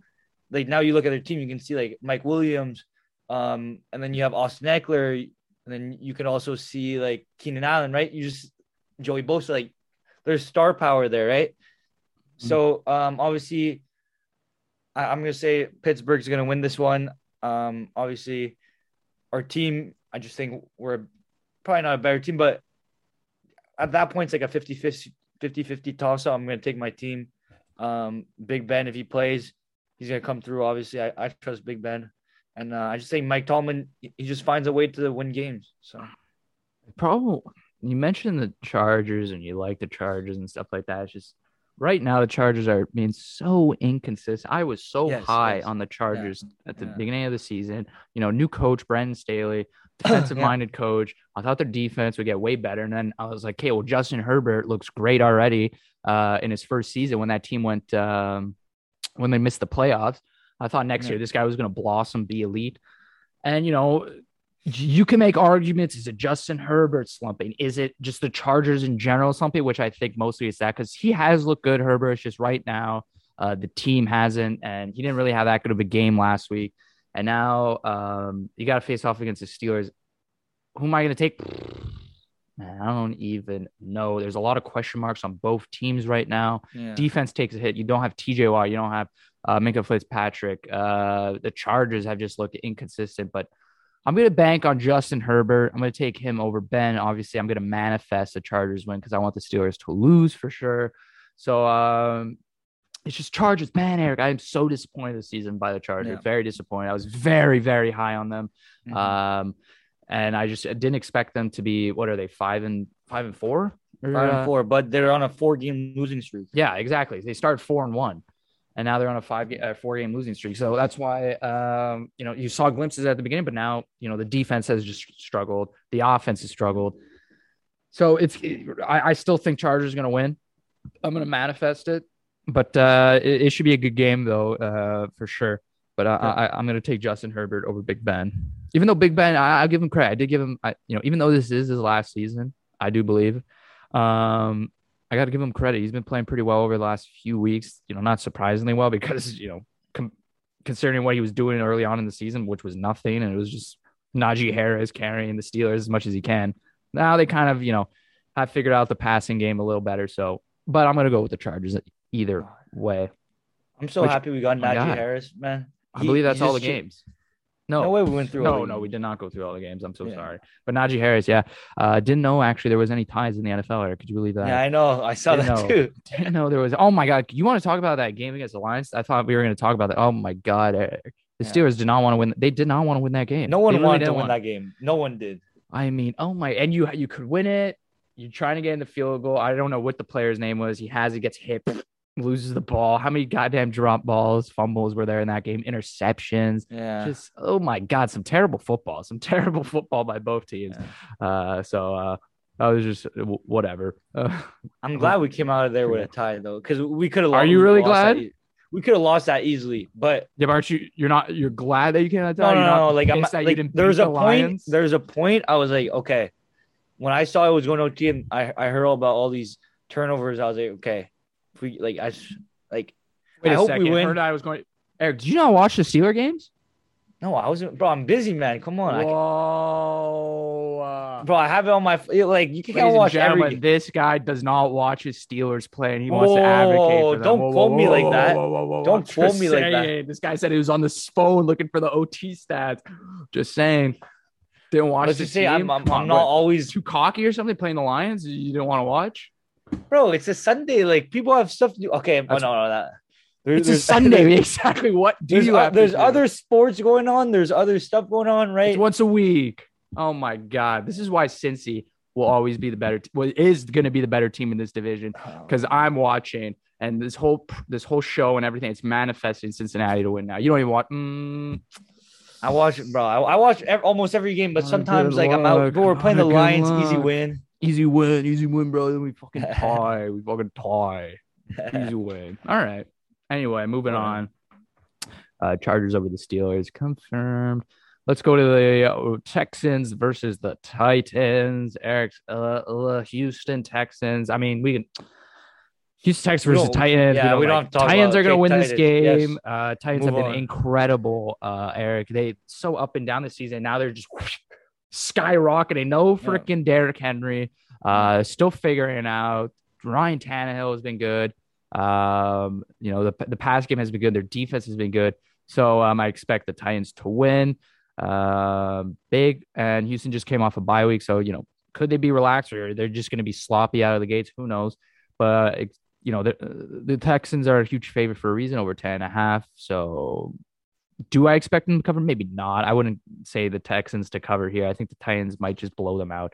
like now you look at their team, you can see like Mike Williams, um, and then you have Austin Ekeler, and then you can also see like Keenan Allen, right? You just Joey Bosa, like there's star power there, right? Mm-hmm. So um, obviously, I- am gonna say Pittsburgh's gonna win this one. Um, obviously, our team, I just think we're probably not a better team, but at that point, it's like a 50 50, 50 toss up. I'm going to take my team. Um, Big Ben, if he plays, he's going to come through. Obviously, I, I trust Big Ben. And uh, I just think Mike Tomlin, he just finds a way to win games. So, problem you mentioned the Chargers and you like the Chargers and stuff like that. It's just right now the Chargers are being so inconsistent. I was so yes, high yes. on the Chargers yeah, at the yeah. beginning of the season. You know, new coach Brandon Staley, defensive minded yeah. coach. I thought their defense would get way better. And then I was like, okay, well, Justin Herbert looks great already uh, in his first season when that team went, um, when they missed the playoffs. I thought next year this guy was going to blossom, be elite. And, you know, you can make arguments. Is it Justin Herbert slumping? Is it just the Chargers in general slumping? Which I think mostly is that because he has looked good. Herbert's just right now. Uh, the team hasn't, and he didn't really have that good of a game last week. And now um, you got to face off against the Steelers. Who am I going to take? Man, I don't even know. There's a lot of question marks on both teams right now. Yeah. Defense takes a hit. You don't have TJ Watt. You don't have uh, Minkah Fitzpatrick. Uh, the Chargers have just looked inconsistent, but I'm going to bank on Justin Herbert. I'm going to take him over Ben. Obviously, I'm going to manifest the Chargers win because I want the Steelers to lose for sure. So um, it's just Chargers. Man, Eric, I am so disappointed this season by the Chargers. Yeah. Very disappointed. I was very, very high on them. Mhm. Um, and I just didn't expect them to be what are they five and five and four? Five uh, and four, but they're on a four-game losing streak. Yeah, exactly. They started four and one, and now they're on a five, uh, four game losing streak. So that's why, um, you know, you saw glimpses at the beginning, but now, you know, the defense has just struggled. The offense has struggled. So it's, I, I still think Chargers going to win. I'm going to manifest it, but uh, it, it should be a good game though, uh, for sure. But I, I'm going to take Justin Herbert over Big Ben, even though Big Ben, I, I'll give him credit. I did give him, I, you know, even though this is his last season, I do believe. Um, I got to give him credit. He's been playing pretty well over the last few weeks. You know, not surprisingly well because you know, com- considering what he was doing early on in the season, which was nothing, and it was just Najee Harris carrying the Steelers as much as he can. Now they kind of, you know, have figured out the passing game a little better. So, but I'm gonna go with the Chargers either way. I'm so Which- happy we got my Najee God. Harris, man. I He- believe that's all the just games. No, No way we went through. all no, the no, we did not go through all the games. I'm so Yeah. sorry. But Najee Harris, yeah, uh, didn't know actually there was any ties in the NFL. Eric. Could you believe that? Yeah, I know. I saw Didn't that know. too. didn't know there was. Oh my god! You want to talk about that game against the Lions? I thought we were going to talk about that. Oh my god! Eric. The Yeah. Steelers did not want to win. They did not want to win that game. No one really wanted to win want- that game. No one did. I mean, oh my! And you you could win it. You're trying to get in the field goal. I don't know what the player's name was. He has. He gets hit, loses the ball. How many goddamn drop balls, fumbles were there in that game? Interceptions. Yeah. Just oh my god! Some terrible football. Some terrible football by both teams. Yeah. Uh, so uh, I was just whatever. Uh, I'm glad we came out of there with a tie though, because we could have. Lost. Are you really glad? we could have lost that easily, but Yeah, but aren't you? You're not. You're glad that you came out. no, no, no, no. Like I'm pissed that you like there's a the point. Lions? There's a point. I was like, okay. When I saw it was going to OT and I I heard all about all these turnovers, I was like, okay, if we like I like Wait I a hope we second. win. Heard I was going. Eric, did you not watch the Steeler games? no, I wasn't, bro. I'm busy, man. Come on, I, Whoa. Uh, bro. I have it on my like you can't watch every. game. this guy does not watch his Steelers play, and he wants to advocate for them. don't Whoa, quote whoa, me like that. whoa, whoa, whoa, Don't I'm quote just me like that. This guy said he was on the phone looking for the OT stats. Just saying. Didn't watch Let's the just say I'm? I'm, I'm not always, too cocky or something playing the Lions. You didn't want to watch. Bro. It's a Sunday. Like people have stuff to do. Okay, oh, no, That's- no, that. There- It's a Sunday. exactly. What do There's, you o- have? to there's do? other sports going on. There's other stuff going on, right? It's once a week. Oh my god, this is why Cincy will always be the better. T- well, is going to be the better team in this division because I'm watching and this whole this whole show and everything. It's manifesting Cincinnati to win now. You don't even watch. Mm, I watch it, bro. I, I watch ev- almost every game, but Oh, sometimes good like I'm out. Bro, we're playing the Oh, good Lions, easy win. Easy win, easy win, bro. Then we fucking tie. we fucking tie. Easy win. All right. Anyway, moving on. Uh, Chargers over the Steelers confirmed. Let's go to the uh, Texans versus the Titans. Eric's uh, uh, Houston Texans. I mean, we can. Houston Texans versus Titans. yeah, don't we don't like- have to talk Titans are going to win Take this Titans, yes. game. Uh, Titans Move have been on. incredible. Uh, Eric, they so up and down this season. Now they're just skyrocketing. No Yeah. freaking Derrick Henry. Uh, still figuring it out. Ryan Tannehill has been good. Um, you know, the the pass game has been good. Their defense has been good. So um, I expect the Titans to win. Um, big and Houston just came off a bye week, so you know, could they be relaxed or they're just going to be sloppy out of the gates? Who knows? But you know, the the Texans are a huge favorite for a reason, over 10 and a half. So do I expect them to cover? Maybe not. I wouldn't say the Texans to cover here. I think the Titans might just blow them out.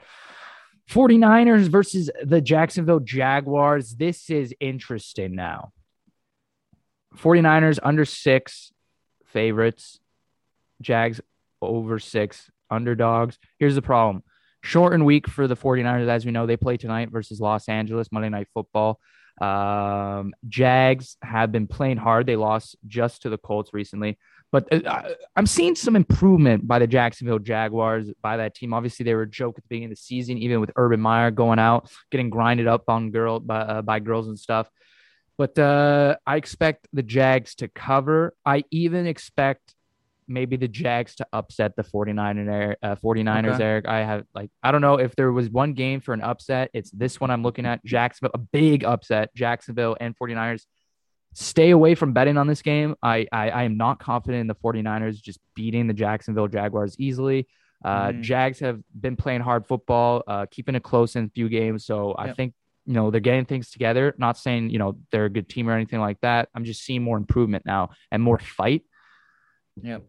49ers versus the Jacksonville Jaguars. This is interesting now. 49ers under six favorites, Jags over six underdogs. Here's the problem shortened week for the 49ers. As we know, they play tonight versus Los Angeles, Monday Night Football. Um, Jags have been playing hard. They lost just to the Colts recently, but uh, I- I'm seeing some improvement by the Jacksonville Jaguars by that team. Obviously, they were a joke at the beginning of the season, even with Urban Meyer going out, getting grinded up on girl by, uh, by girls and stuff. But uh, I expect the Jags to cover. I even expect maybe the Jags to upset the 49er, uh, 49ers, Okay. Eric. I have like, I don't know if there was one game for an upset. It's this one I'm looking at. Jacksonville, a big upset. Jacksonville and 49ers. Stay away from betting on this game. I, I, I am not confident in the 49ers just beating the Jacksonville Jaguars easily. Uh, Mhm. Jags have been playing hard football, uh, keeping it close in a few games. So I Yep. think, you know, they're getting things together. Not saying, you know, they're a good team or anything like that. I'm just seeing more improvement now and more fight. Yep.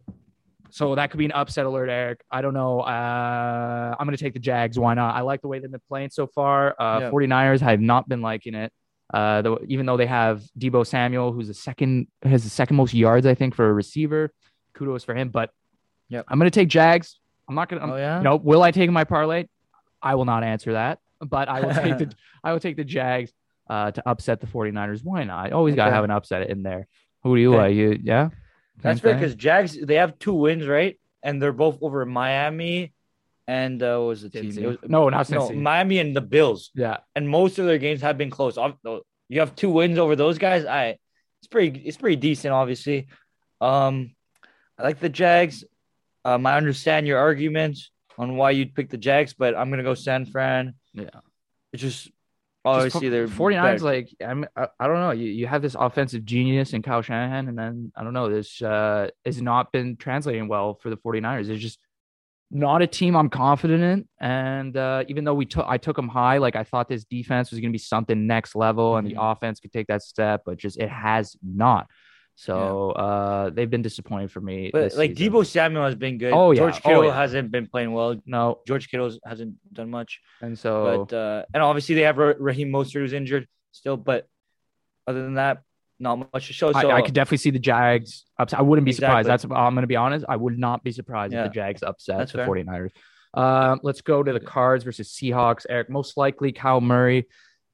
So that could be an upset alert, Eric. I don't know. Uh, I'm going to take the Jags. Why not? I like the way they've been playing so far. Uh, Yeah. 49ers have not been liking it. Uh, though, even though they have Deebo Samuel, who's the second, has the second most yards, I think, for a receiver. Kudos for him. But yeah, I'm to take Jags. I'm not going to, Oh yeah. you know, will I take my parlay? I will not answer that, but I will take the I will take the Jags uh, to upset the 49ers. Why not? Always got to have an upset in there. Who do you Okay. like? You yeah? That's because Jags they have two wins, right? And they're both over Miami and uh, what was the team? It was, No, not no, Miami and the Bills. Yeah. And most of their games have been close. You have two wins over those guys. I it's pretty it's pretty decent, obviously. Um, I like the Jags. Um, I understand your arguments on why you'd pick the Jags, but I'm gonna go San Fran. Yeah. It's just obviously they're 49ers better. like I'm I, I don't know you, you have this offensive genius in Kyle Shanahan and then I don't know this uh has not been translating well for the 49ers it's just not a team I'm confident in and uh even though we took I took them high like I thought this defense was going to be something next level and the Mhm. offense could take that step but just it has not so uh they've been disappointing for me But like season. Deebo Samuel has been good. Oh, yeah. George Oh, Kittle yeah. hasn't been playing well. no George Kittle hasn't done much. and so But uh, and obviously they have Ra- Raheem Mostert who's injured still. But other than that, not much to show. So I, I could definitely see the Jags upset. I wouldn't be surprised. Exactly. That's I'm going to be honest. I would not be surprised Yeah. if the Jags upset That's the fair. 49ers. Um, let's go to the Cards versus Seahawks. Eric, most likely Kyler Murray,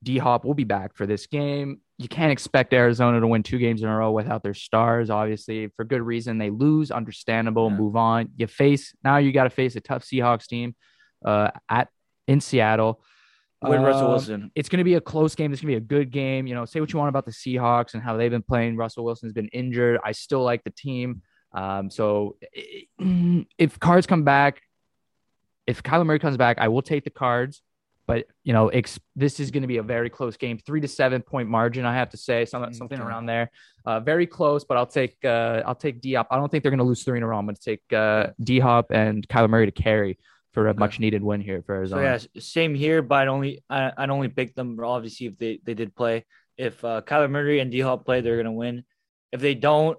D Hop will be back for this game. You can't expect Arizona to win two games in a row without their stars. Obviously, for good reason, they lose. Understandable. Yeah. Move on. You face now. You got to face a tough Seahawks team uh, at in Seattle. With Russell Um, Wilson. it's going to be a close game. It's going to be a good game. You know, say what you want about the Seahawks and how they've been playing. Russell Wilson's been injured. I still like the team. Um, so if cards come back, if Kyler Murray comes back, I will take the cards. But you know, ex- this is going to be a very close game, three to seven point margin. I have to say, some, something Okay. around there. Uh, very close, but I'll take uh, I'll take D Hop. I don't think they're going to lose three in a row. I'm going to take uh, D Hop and Kyler Murray to carry for a much needed win here for So Arizona. yeah, same here. But I'd only I, I'd only pick them obviously if they they did play. If uh, Kyler Murray and D Hop play, they're gonna win. If they don't,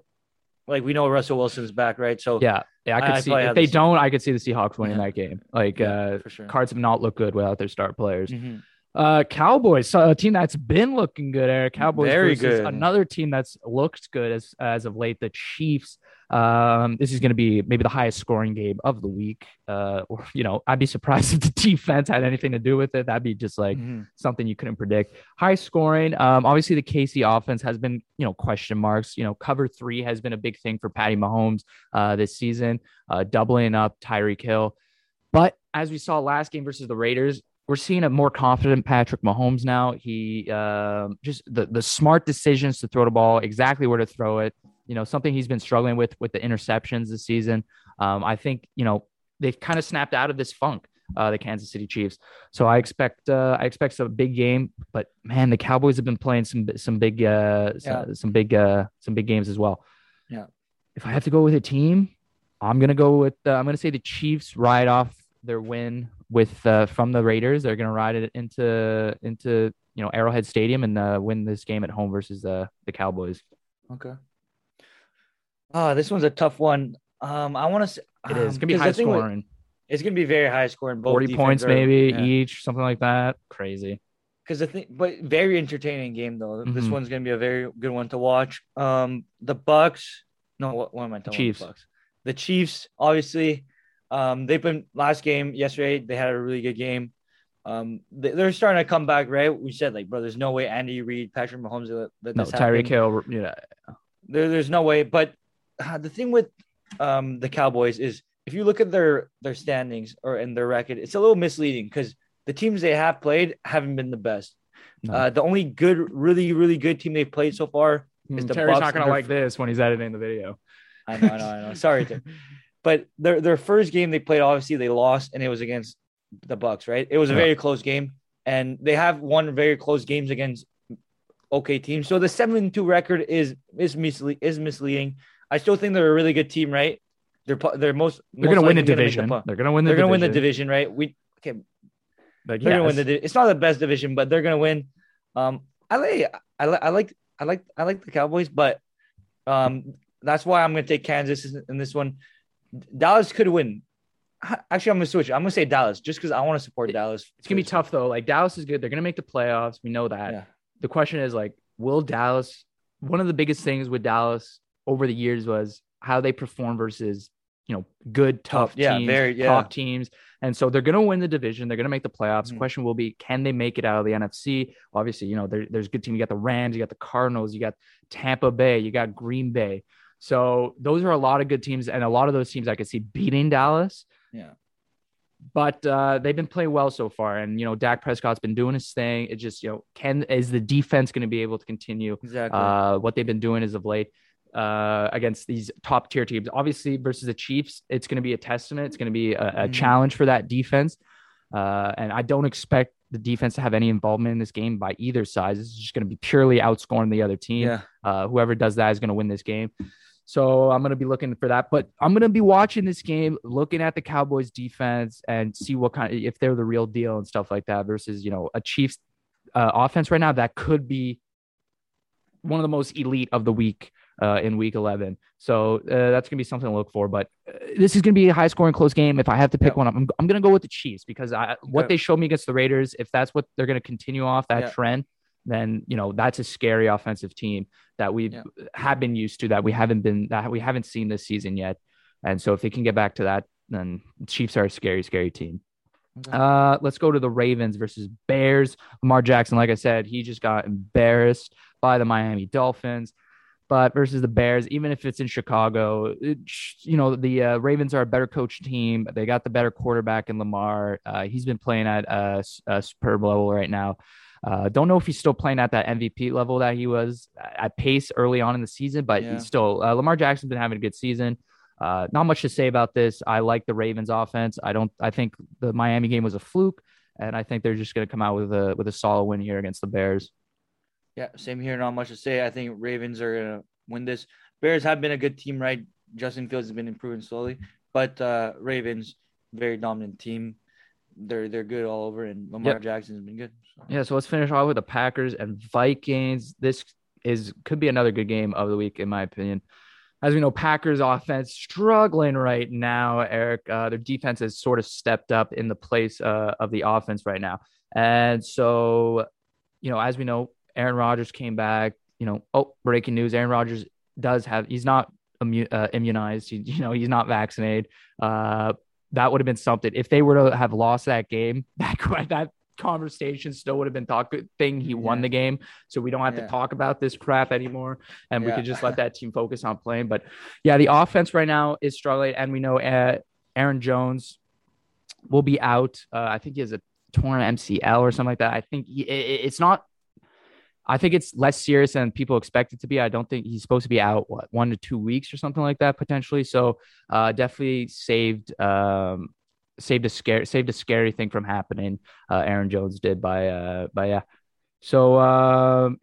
like we know Russell Wilson's back, right? So Yeah, yeah, I could I- I see probably if they the don't, I could see the Seahawks winning Yeah. that game. Like, Yeah, uh, for sure. Cards have not looked good without their star players. Mhm. Uh, Cowboys, so a team that's been looking good. Eric Cowboys, Very good. Another team that's looked good as as of late, the Chiefs. Um, this is going to be maybe the highest scoring game of the week. Uh, or you know, I'd be surprised if the defense had anything to do with it. That'd be just like Mhm. something you couldn't predict. High scoring. Um, obviously the KC offense has been, you know, question marks. You know, cover three has been a big thing for Patty Mahomes uh, this season, uh, doubling up Tyreek Hill. But as we saw last game versus the Raiders, we're seeing a more confident Patrick Mahomes now. He um, just the the smart decisions to throw the ball, exactly where to throw it. You know, something he's been struggling with with the interceptions this season. Um, I think you know they've kind of snapped out of this funk. Uh, the Kansas City Chiefs. So I expect uh, I expect a big game, but man, the Cowboys have been playing some some big uh, some, Yeah. some big uh, some big games as well. Yeah. If I have to go with a team, I'm gonna go with uh, I'm gonna say the Chiefs ride off their win with uh, from the Raiders. They're gonna ride it into into you know Arrowhead Stadium and uh, win this game at home versus uh, the Cowboys. Okay. Ah, this one's a tough one. Um, I want to. Say it is gonna be high scoring, it's gonna be very high scoring. Both forty points are- maybe yeah. each, something like that. Crazy. because the thing, but very entertaining game though. This Mhm. one's gonna be a very good one to watch. Um, the Bucks. No, what, what am I talking? Chiefs. About? Bucks. The Chiefs, obviously. Um, they've been last game yesterday. They had a really good game. Um, they, they're starting to come back, right? We said like, bro, there's no way Andy Reid, Patrick Mahomes, let, let No, this Tyreek. Hill. Yeah, There, there's no way. But uh, the thing with um, the Cowboys is if you look at their their standings or in their record, it's a little misleading because the teams they have played haven't been the best. No. Uh, the only good, really, really good team they've played so far. Is the Terry's Bucks not gonna like this when he's editing the video. I know, I know, I know. Sorry, Tim. but their their first game they played, obviously they lost, and it was against the Bucks. Right? It was a Yeah. very close game, and they have won very close games against okay teams. So the seven two record is is misle- is misleading. I still think they're a really good team, right? They're they're most they're going to win the division. The they're going to win the they're going to win the division, right? We okay. But They're gonna yes. win the. It's not the best division, but they're gonna win. Um, I like I like I like I like I like the Cowboys, but um, that's why I'm gonna take Kansas in this one. Dallas could win. Actually, I'm gonna switch. I'm gonna say Dallas just because I want to support Dallas. It's gonna be tough though. Like Dallas is good. They're gonna make the playoffs. We know that. Yeah. The question is like, will Dallas? One of the biggest things with Dallas over the years was how they perform versus you know good tough yeah, teams, very- yeah. top teams, and so they're gonna win the division. They're gonna make the playoffs. Mhm. question will be, can they make it out of the NFC? Obviously, you know there, there's good team. You got the Rams, you got the Cardinals, you got Tampa Bay, you got Green Bay. So those are a lot of good teams, and a lot of those teams I could see beating Dallas Yeah. but uh, they've been playing well so far. And you know, Dak Prescott's been doing his thing. It just you know, can is the defense going to be able to continue Exactly. uh, what they've been doing as of late uh, against these top tier teams? Obviously, versus the Chiefs, it's going to be a testament. It's going to be a, a Mhm. challenge for that defense. Uh, and I don't expect the defense to have any involvement in this game by either side. This is just going to be purely outscoring the other team yeah. uh, whoever does that is going to win this game. So I'm going to be looking for that, but I'm going to be watching this game, looking at the Cowboys defense and see what kind of, if they're the real deal and stuff like that versus, you know, a Chiefs uh, offense right now that could be one of the most elite of the week uh, in week 11. So uh, that's going to be something to look for, but uh, this is going to be a high scoring close game. If I have to pick Yeah. one, I'm, I'm going to go with the Chiefs because I, what they showed me against the Raiders, if that's what they're going to continue off that Yeah. trend, then, you know, that's a scary offensive team that we have been used to that we haven't been that we haven't seen this season yet. And so if they can get back to that, then Chiefs are a scary, scary team. Okay. Uh, let's go to the Ravens versus Bears. Lamar Jackson, like I said, he just got embarrassed by the Miami Dolphins. But versus the Bears, even if it's in Chicago, it, you know the uh, Ravens are a better coach team. They got the better quarterback in Lamar. Uh, he's been playing at a superb level right now. Uh, don't know if he's still playing at that MVP level that he was at pace early on in the season, but Yeah. he's still uh, Lamar Jackson's been having a good season. Uh, not much to say about this. I like the Ravens offense. I don't. I think the Miami game was a fluke, and I think they're just going to come out with a with a solid win here against the Bears. Yeah, same here. Not much to say. I think Ravens are gonna win this. Bears have been a good team, right? Justin Fields has been improving slowly, but uh Ravens very dominant team. They're they're good all over, and Lamar Yep. Jackson's been good. So. Yeah, so let's finish off with the Packers and Vikings. This is could be another good game of the week, in my opinion. As we know, Packers offense struggling right now. Eric, uh, their defense has sort of stepped up in the place uh, of the offense right now, and so you know, as we know, Aaron Rodgers came back. You know, oh, breaking news: Aaron Rodgers does have he's not immu- uh, immunized. He, you know, he's not vaccinated. Uh, that would have been something if they were to have lost that game. That that conversation still would have been talk good thing he won Yeah. the game so we don't have Yeah. to talk about this crap anymore and we could just let that team focus on playing but yeah the offense right now is struggling and we know uh, aaron jones will be out uh, i think he has a torn mcl or something like that i think he, it- it's not I think it's less serious than people expect it to be. I don't think he's supposed to be out what one to two weeks or something like that potentially. So uh, definitely saved um, saved a scare saved a scary thing from happening. Uh, Aaron Jones did by uh, by yeah. So um,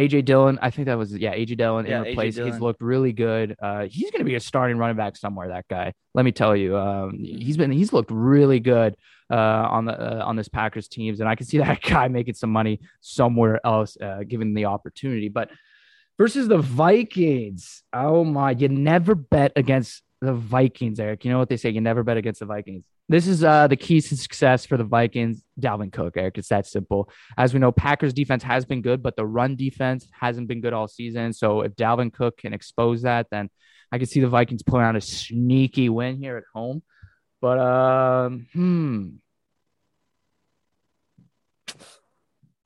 AJ Dillon, I think that was yeah AJ Dillon Yeah, in replace. He's looked really good. Uh, he's going to be a starting running back somewhere. That guy, let me tell you, um, he's been he's looked really good uh, on the uh, on this Packers teams, and I can see that guy making some money somewhere else, uh, given the opportunity. But versus the Vikings, oh my! You never bet against the Vikings, Eric. You know what they say? You never bet against the Vikings. This is uh, the keys to success for the Vikings. Dalvin Cook, Eric. It's that simple. As we know, Packers defense has been good, but the run defense hasn't been good all season. So if Dalvin Cook can expose that, then I can see the Vikings pulling out a sneaky win here at home. But um, hmm.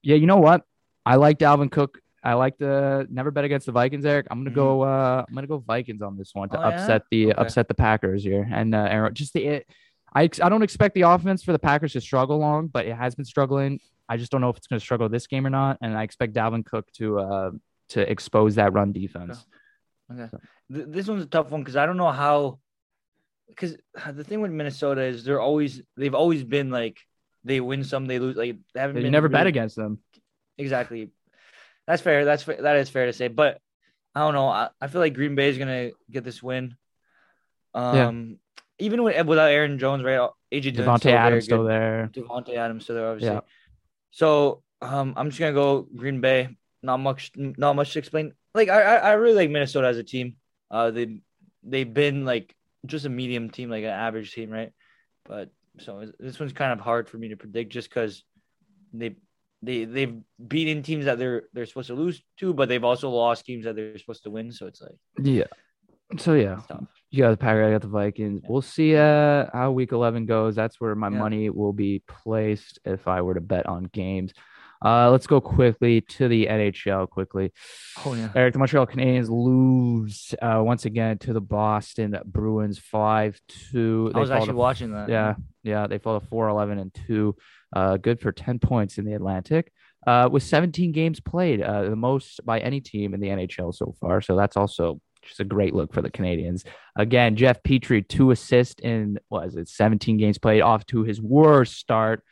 Yeah, you know what? I like Dalvin Cook. I like the never bet against the Vikings, Eric. I'm gonna go. Uh, I'm gonna go Vikings on this one to Oh, yeah? upset the Okay. upset the Packers here. And uh, Aaron, just the it, I I don't expect the offense for the Packers to struggle long, but it has been struggling. I just don't know if it's gonna struggle this game or not. And I expect Dalvin Cook to uh to expose that run defense. Okay. Th- this one's a tough one because I don't know how. Because the thing with Minnesota is they're always they've always been like they win some they lose like they haven't never bet against them. exactly. That's fair. That's fair. that is fair to say. But I don't know. I, I feel like Green Bay is gonna get this win. Um, even with, without Aaron Jones, right? AJ Dillon's Davante still Adams still there. Davante Adams still there, obviously. Yeah. So um, I'm just gonna go Green Bay. Not much, not much to explain. Like I, I I really like Minnesota as a team. Uh, they they've been like just a medium team, like an average team, right? But so this one's kind of hard for me to predict, just because they they they've beaten teams that they're they're supposed to lose to, but they've also lost teams that they're supposed to win. So it's like Yeah. So yeah, you got the Packers, I got the Vikings. Yeah. We'll see uh, how Week 11 goes. That's where my Yeah. money will be placed if I were to bet on games. Uh, let's go quickly to the NHL. Quickly, Oh yeah. Eric, the Montreal Canadiens lose uh, once again to the Boston Bruins five two. I was actually watching that. Yeah, yeah, they fall to four eleven and two. Uh, good for ten points in the Atlantic. Uh, with 17 games played, uh, the most by any team in the NHL so far. So that's also just a great look for the Canadiens. Again, Jeff Petry, two assists in what is it, 17 games played, off to his worst start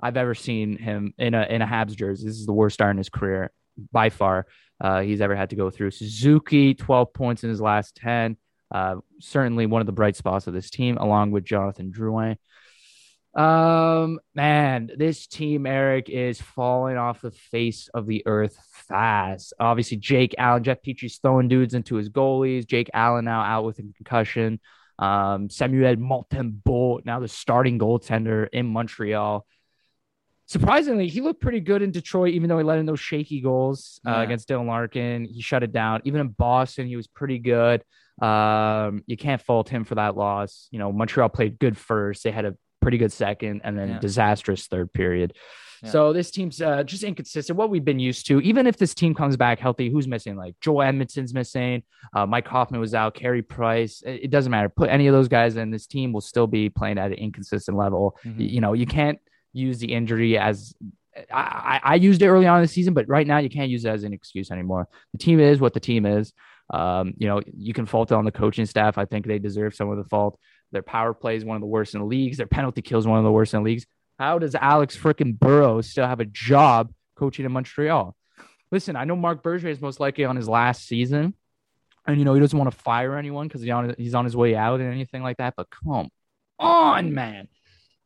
I've ever seen him in a in a Habs jersey. This is the worst start in his career by far. Uh, he's ever had to go through. Suzuki, 12 points in his last 10. Uh, certainly one of the bright spots of this team, along with Jonathan Drouin. Um, man, this team, Eric, is falling off the face of the earth fast. Obviously, Jake Allen, Jeff Petry's throwing dudes into his goalies. Jake Allen now out with a concussion. Um, Samuel Montembeault, now the starting goaltender in Montreal. Surprisingly, he looked pretty good in Detroit, even though he let in those shaky goals uh, Yeah. against Dylan Larkin. He shut it down. Even in Boston, he was pretty good. Um, you can't fault him for that loss. You know, Montreal played good first. They had a pretty good second and then Yeah. disastrous third period. Yeah. So this team's uh, just inconsistent. What we've been used to, even if this team comes back healthy, who's missing? Like Joel Edmondson's missing. Uh, Mike Hoffman was out. Carey Price. It, it doesn't matter. Put any of those guys in. This team will still be playing at an inconsistent level. Mhm. Y- You know, you can't use the injury as I, I, I used it early on in the season, but right now you can't use it as an excuse anymore. The team is what the team is. Um, you know, you can fault it on the coaching staff. I think they deserve some of the fault. Their power play is one of the worst in the leagues. Their penalty kill is one of the worst in the leagues. How does Alex freaking Burrows still have a job coaching in Montreal? Listen, I know Mark Bergevin is most likely on his last season, and you know he doesn't want to fire anyone because he's on his way out and anything like that. But come on, man,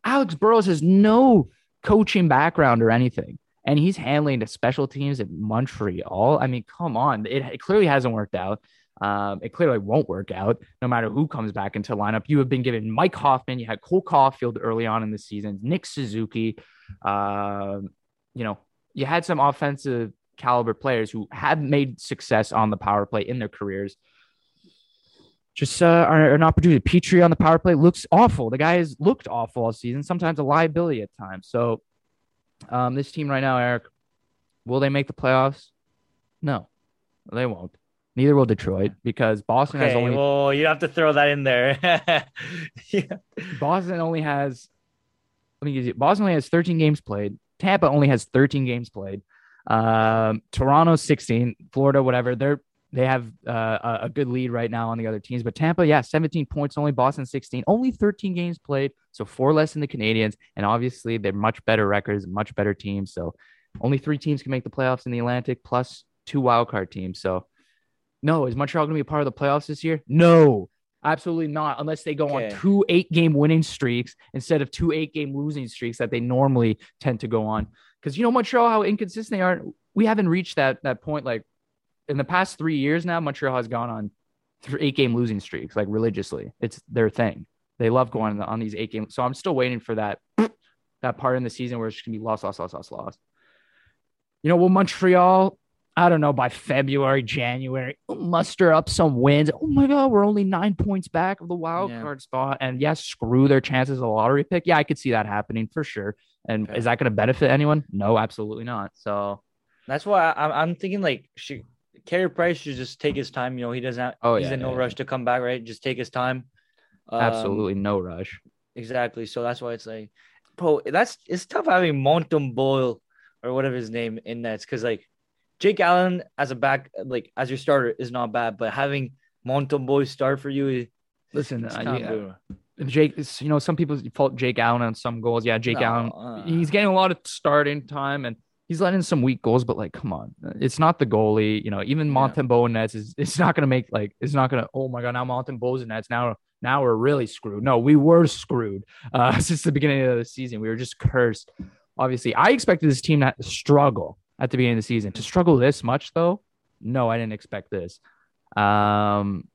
Alex Burrows has no coaching background or anything, and he's handling the special teams in Montreal. I mean, come on, it, it clearly hasn't worked out. Um, it clearly won't work out no matter who comes back into lineup. You have been given Mike Hoffman, you had Cole Caufield early on in the season, Nick Suzuki. Um, you know, you had some offensive caliber players who have made success on the power play in their careers. Just uh, are, are not producing. Petry on the power play looks awful. The guy has looked awful all season, sometimes a liability at times. So, um, this team right now, Eric, will they make the playoffs? No, they won't. Neither will Detroit because Boston has Okay, only well, you have to throw that in there. yeah. Boston only has let me give you Boston only has 13 games played. Tampa only has 13 games played. Um, Toronto 16, Florida, whatever. They're they have uh, a- a good lead right now on the other teams, but Tampa, yeah, 17 points only. Boston 16, only 13 games played, so four less than the Canadiens, and obviously they're much better records, much better teams. So only three teams can make the playoffs in the Atlantic, plus two wildcard teams. So no, is Montreal going to be a part of the playoffs this year? No, absolutely not, unless they go Okay. on two eight game winning streaks instead of two eight game losing streaks that they normally tend to go on. Because you know Montreal, how inconsistent they are. We haven't reached that that point. Like in the past three years now, Montreal has gone on th- eight game losing streaks like religiously. It's their thing. They love going on these eight games. So I'm still waiting for that that part in the season where it's gonna be loss, loss, loss, loss, loss. You know, will Montreal, I don't know, by February, January, muster up some wins? Oh my God, we're only nine points back of the wild Yeah. card spot. And yes, screw their chances of a lottery pick. Yeah, I could see that happening for sure. And is that going to benefit anyone? No, absolutely not. So, That's why I, I'm I'm thinking like should Carey Price should just take his time. You know, he doesn't have, Oh, he's yeah, in no yeah, rush to come back, right? Just take his time. Um, absolutely no rush. Exactly. So that's why it's like, bro, that's it's tough having Montembeault or whatever his name in nets because like Jake Allen as a back like as your starter is not bad, but having Montembeault start for you, Listen, it's uh, kind yeah, of Jake, you know, some people fault Jake Allen on some goals. Yeah, Jake No, Allen, uh. he's getting a lot of starting time, and he's letting some weak goals, but like, come on, it's not the goalie. You know, even Yeah. Montembeault Nets is it's not gonna make like it's not gonna. Oh my god, now Montembeault's Nets now. Now we're really screwed. No, we were screwed uh, since the beginning of the season. We were just cursed. Obviously, I expected this team to struggle at the beginning of the season. To struggle this much, though, no, I didn't expect this. Um,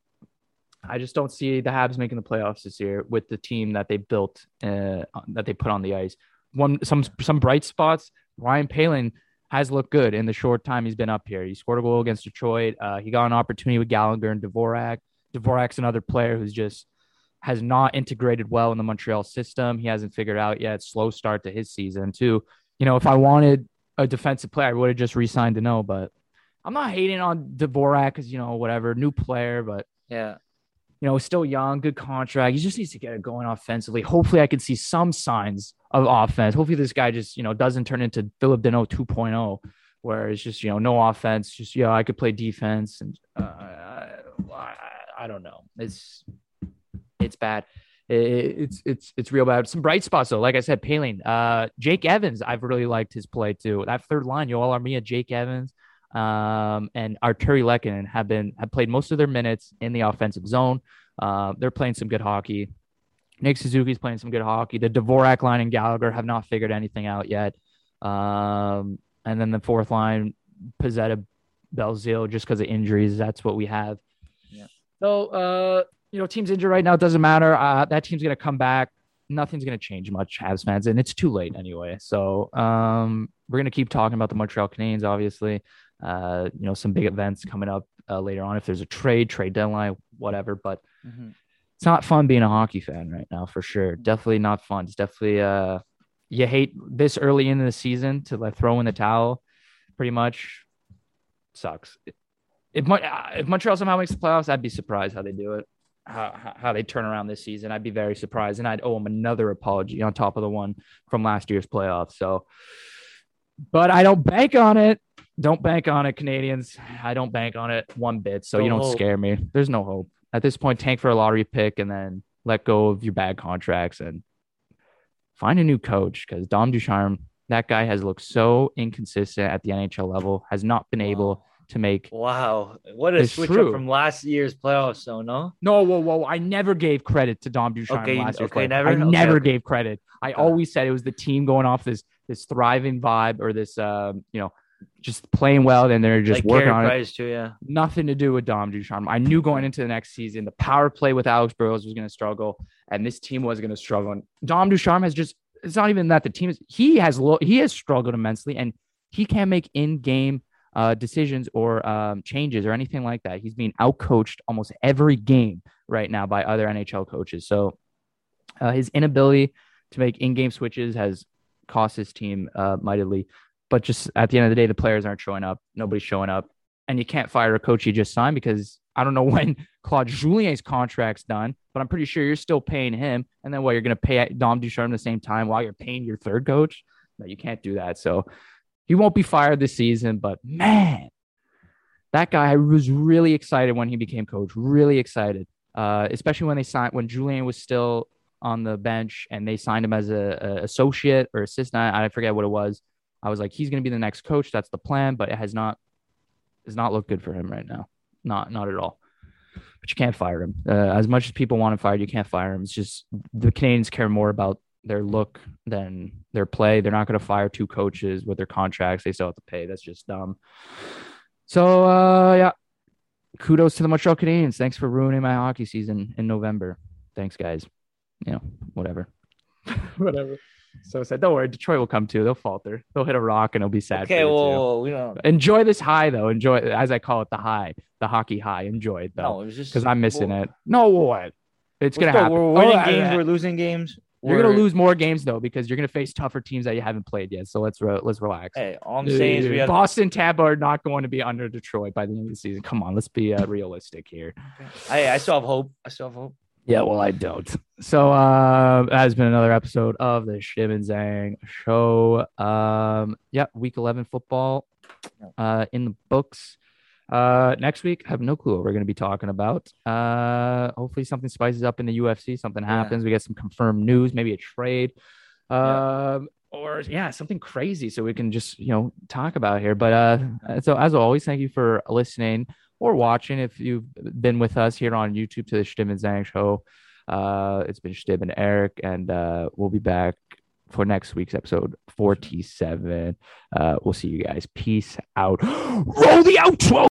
I just don't see the Habs making the playoffs this year with the team that they built, uh, that they put on the ice. One some some bright spots. Ryan Poehling has looked good in the short time he's been up here. He scored a goal against Detroit. Uh, he got an opportunity with Gallagher and Dvorak. Dvorak's another player who's just has not integrated well in the Montreal system. He hasn't figured out yet. Slow start to his season too. You know, if I wanted a defensive player, I would have just re-signed Danault, but I'm not hating on Dvorak because you know whatever new player, but Yeah. you know still young, good contract. He just needs to get it going offensively. Hopefully, I can see some signs of offense. Hopefully, this guy just you know doesn't turn into Phillip Danault 2.0, where it's just you know no offense, just yeah I could play defense and uh, I, I don't know. It's it's bad. It- It's it's it's real bad. Some bright spots though, like I said, Poehling, uh, Jake Evans. I've really liked his play too. That third line, Joel Armia, Jake Evans, um, and Artturi Lehkonen have been have played most of their minutes in the offensive zone. Uh, they're playing some good hockey. Nick Suzuki's playing some good hockey. The Dvorak line and Gallagher have not figured anything out yet. Um, and then the fourth line, Pezzetta, Belzile, just because of injuries. That's what we have. Yeah. So, uh, you know, team's injured right now. It doesn't matter. Uh, that team's going to come back. Nothing's going to change much, Habs fans, and it's too late anyway. So, um, we're going to keep talking about the Montreal Canadiens, obviously. Uh, you know, some big events coming up uh, later on. If there's a trade, trade deadline, whatever. But Mhm. it's not fun being a hockey fan right now for sure. Definitely not fun. It's definitely uh you hate this early into the season to like throw in the towel pretty much sucks. If if Montreal somehow makes the playoffs, I'd be surprised how they do it. How, how- they turn around this season. I'd be very surprised. And I'd owe them another apology on top of the one from last year's playoffs. So but I don't bank on it. Don't bank on it, Canadiens. I don't bank on it one bit. So No you don't hope. scare me. There's no hope. At this point, tank for a lottery pick and then let go of your bad contracts and find a new coach because Dom Ducharme, that guy has looked so inconsistent at the NHL level, has not been able to make. Wow. What a switch true. up from last year's playoffs, though, no? No, whoa, whoa! I never gave credit to Dom Ducharme Okay, last year's okay, never? I Okay, never okay. gave credit. I always said it was the team going off this this thriving vibe or this, um, you know, just playing well, and they're just like working on it. Too, yeah. Nothing to do with Dom Ducharme. I knew going into the next season, the power play with Alex Burrows was going to struggle, and this team was going to struggle. And Dom Ducharme has just, it's not even that the team is, he has, lo- he has struggled immensely, and he can't make in game uh, decisions or um, changes or anything like that. He's being outcoached almost every game right now by other NHL coaches. So uh, his inability to make in game switches has cost his team uh, mightily. But just at the end of the day, the players aren't showing up. Nobody's showing up and you can't fire a coach you just signed because I don't know when Claude Julien's contract's done, but I'm pretty sure you're still paying him. And then what you're going to pay Dom Ducharme the same time while you're paying your third coach? No, you can't do that. So he won't be fired this season. But man, that guy I was really excited when he became coach. Really excited, uh, especially when they signed when Julien was still on the bench and they signed him as a, a associate or assistant. I forget what it was. I was like, he's going to be the next coach. That's the plan, but it has not does not look good for him right now. Not not at all. But you can't fire him. Uh, as much as people want him fired, you can't fire him. It's just the Canadiens care more about their look than their play. They're not going to fire two coaches with their contracts. They still have to pay. That's just dumb. So uh, yeah, kudos to the Montreal Canadiens. Thanks for ruining my hockey season in November. Thanks, guys. You know, whatever. whatever. So sad. Don't worry, Detroit will come too. They'll falter. They'll hit a rock and it'll be sad. Okay, for you, too. well, we don't. Enjoy this high though. Enjoy as I call it the high, the hockey high. Enjoy it No, though, it was just because I'm missing well, it. No, what? It's We're, gonna still- happen. we're winning Oh, games. I- We're losing games. You're we're- gonna lose more games though because you're gonna face tougher teams that you haven't played yet. So let's re- let's relax. Hey, all I'm saying is we have. Boston, Tampa are not going to be under Detroit by the end of the season. Come on, let's be uh, realistic here. I, I still have hope. I still have hope. Yeah, well, I don't. So uh that has been another episode of the Shim and Zang show. Um yeah, week 11 football uh in the books. Uh next week, I have no clue what we're gonna be talking about. Uh hopefully something spices up in the UFC, something Yeah. happens, we get some confirmed news, maybe a trade. Um or yeah, something crazy so we can just, you know, talk about here. But uh so as always, thank you for listening or watching if you've been with us here on YouTube to the Stib and Zang show. Uh it's been Stib and Eric, and uh we'll be back for next week's episode 47. Uh we'll see you guys. Peace out. Roll the outro.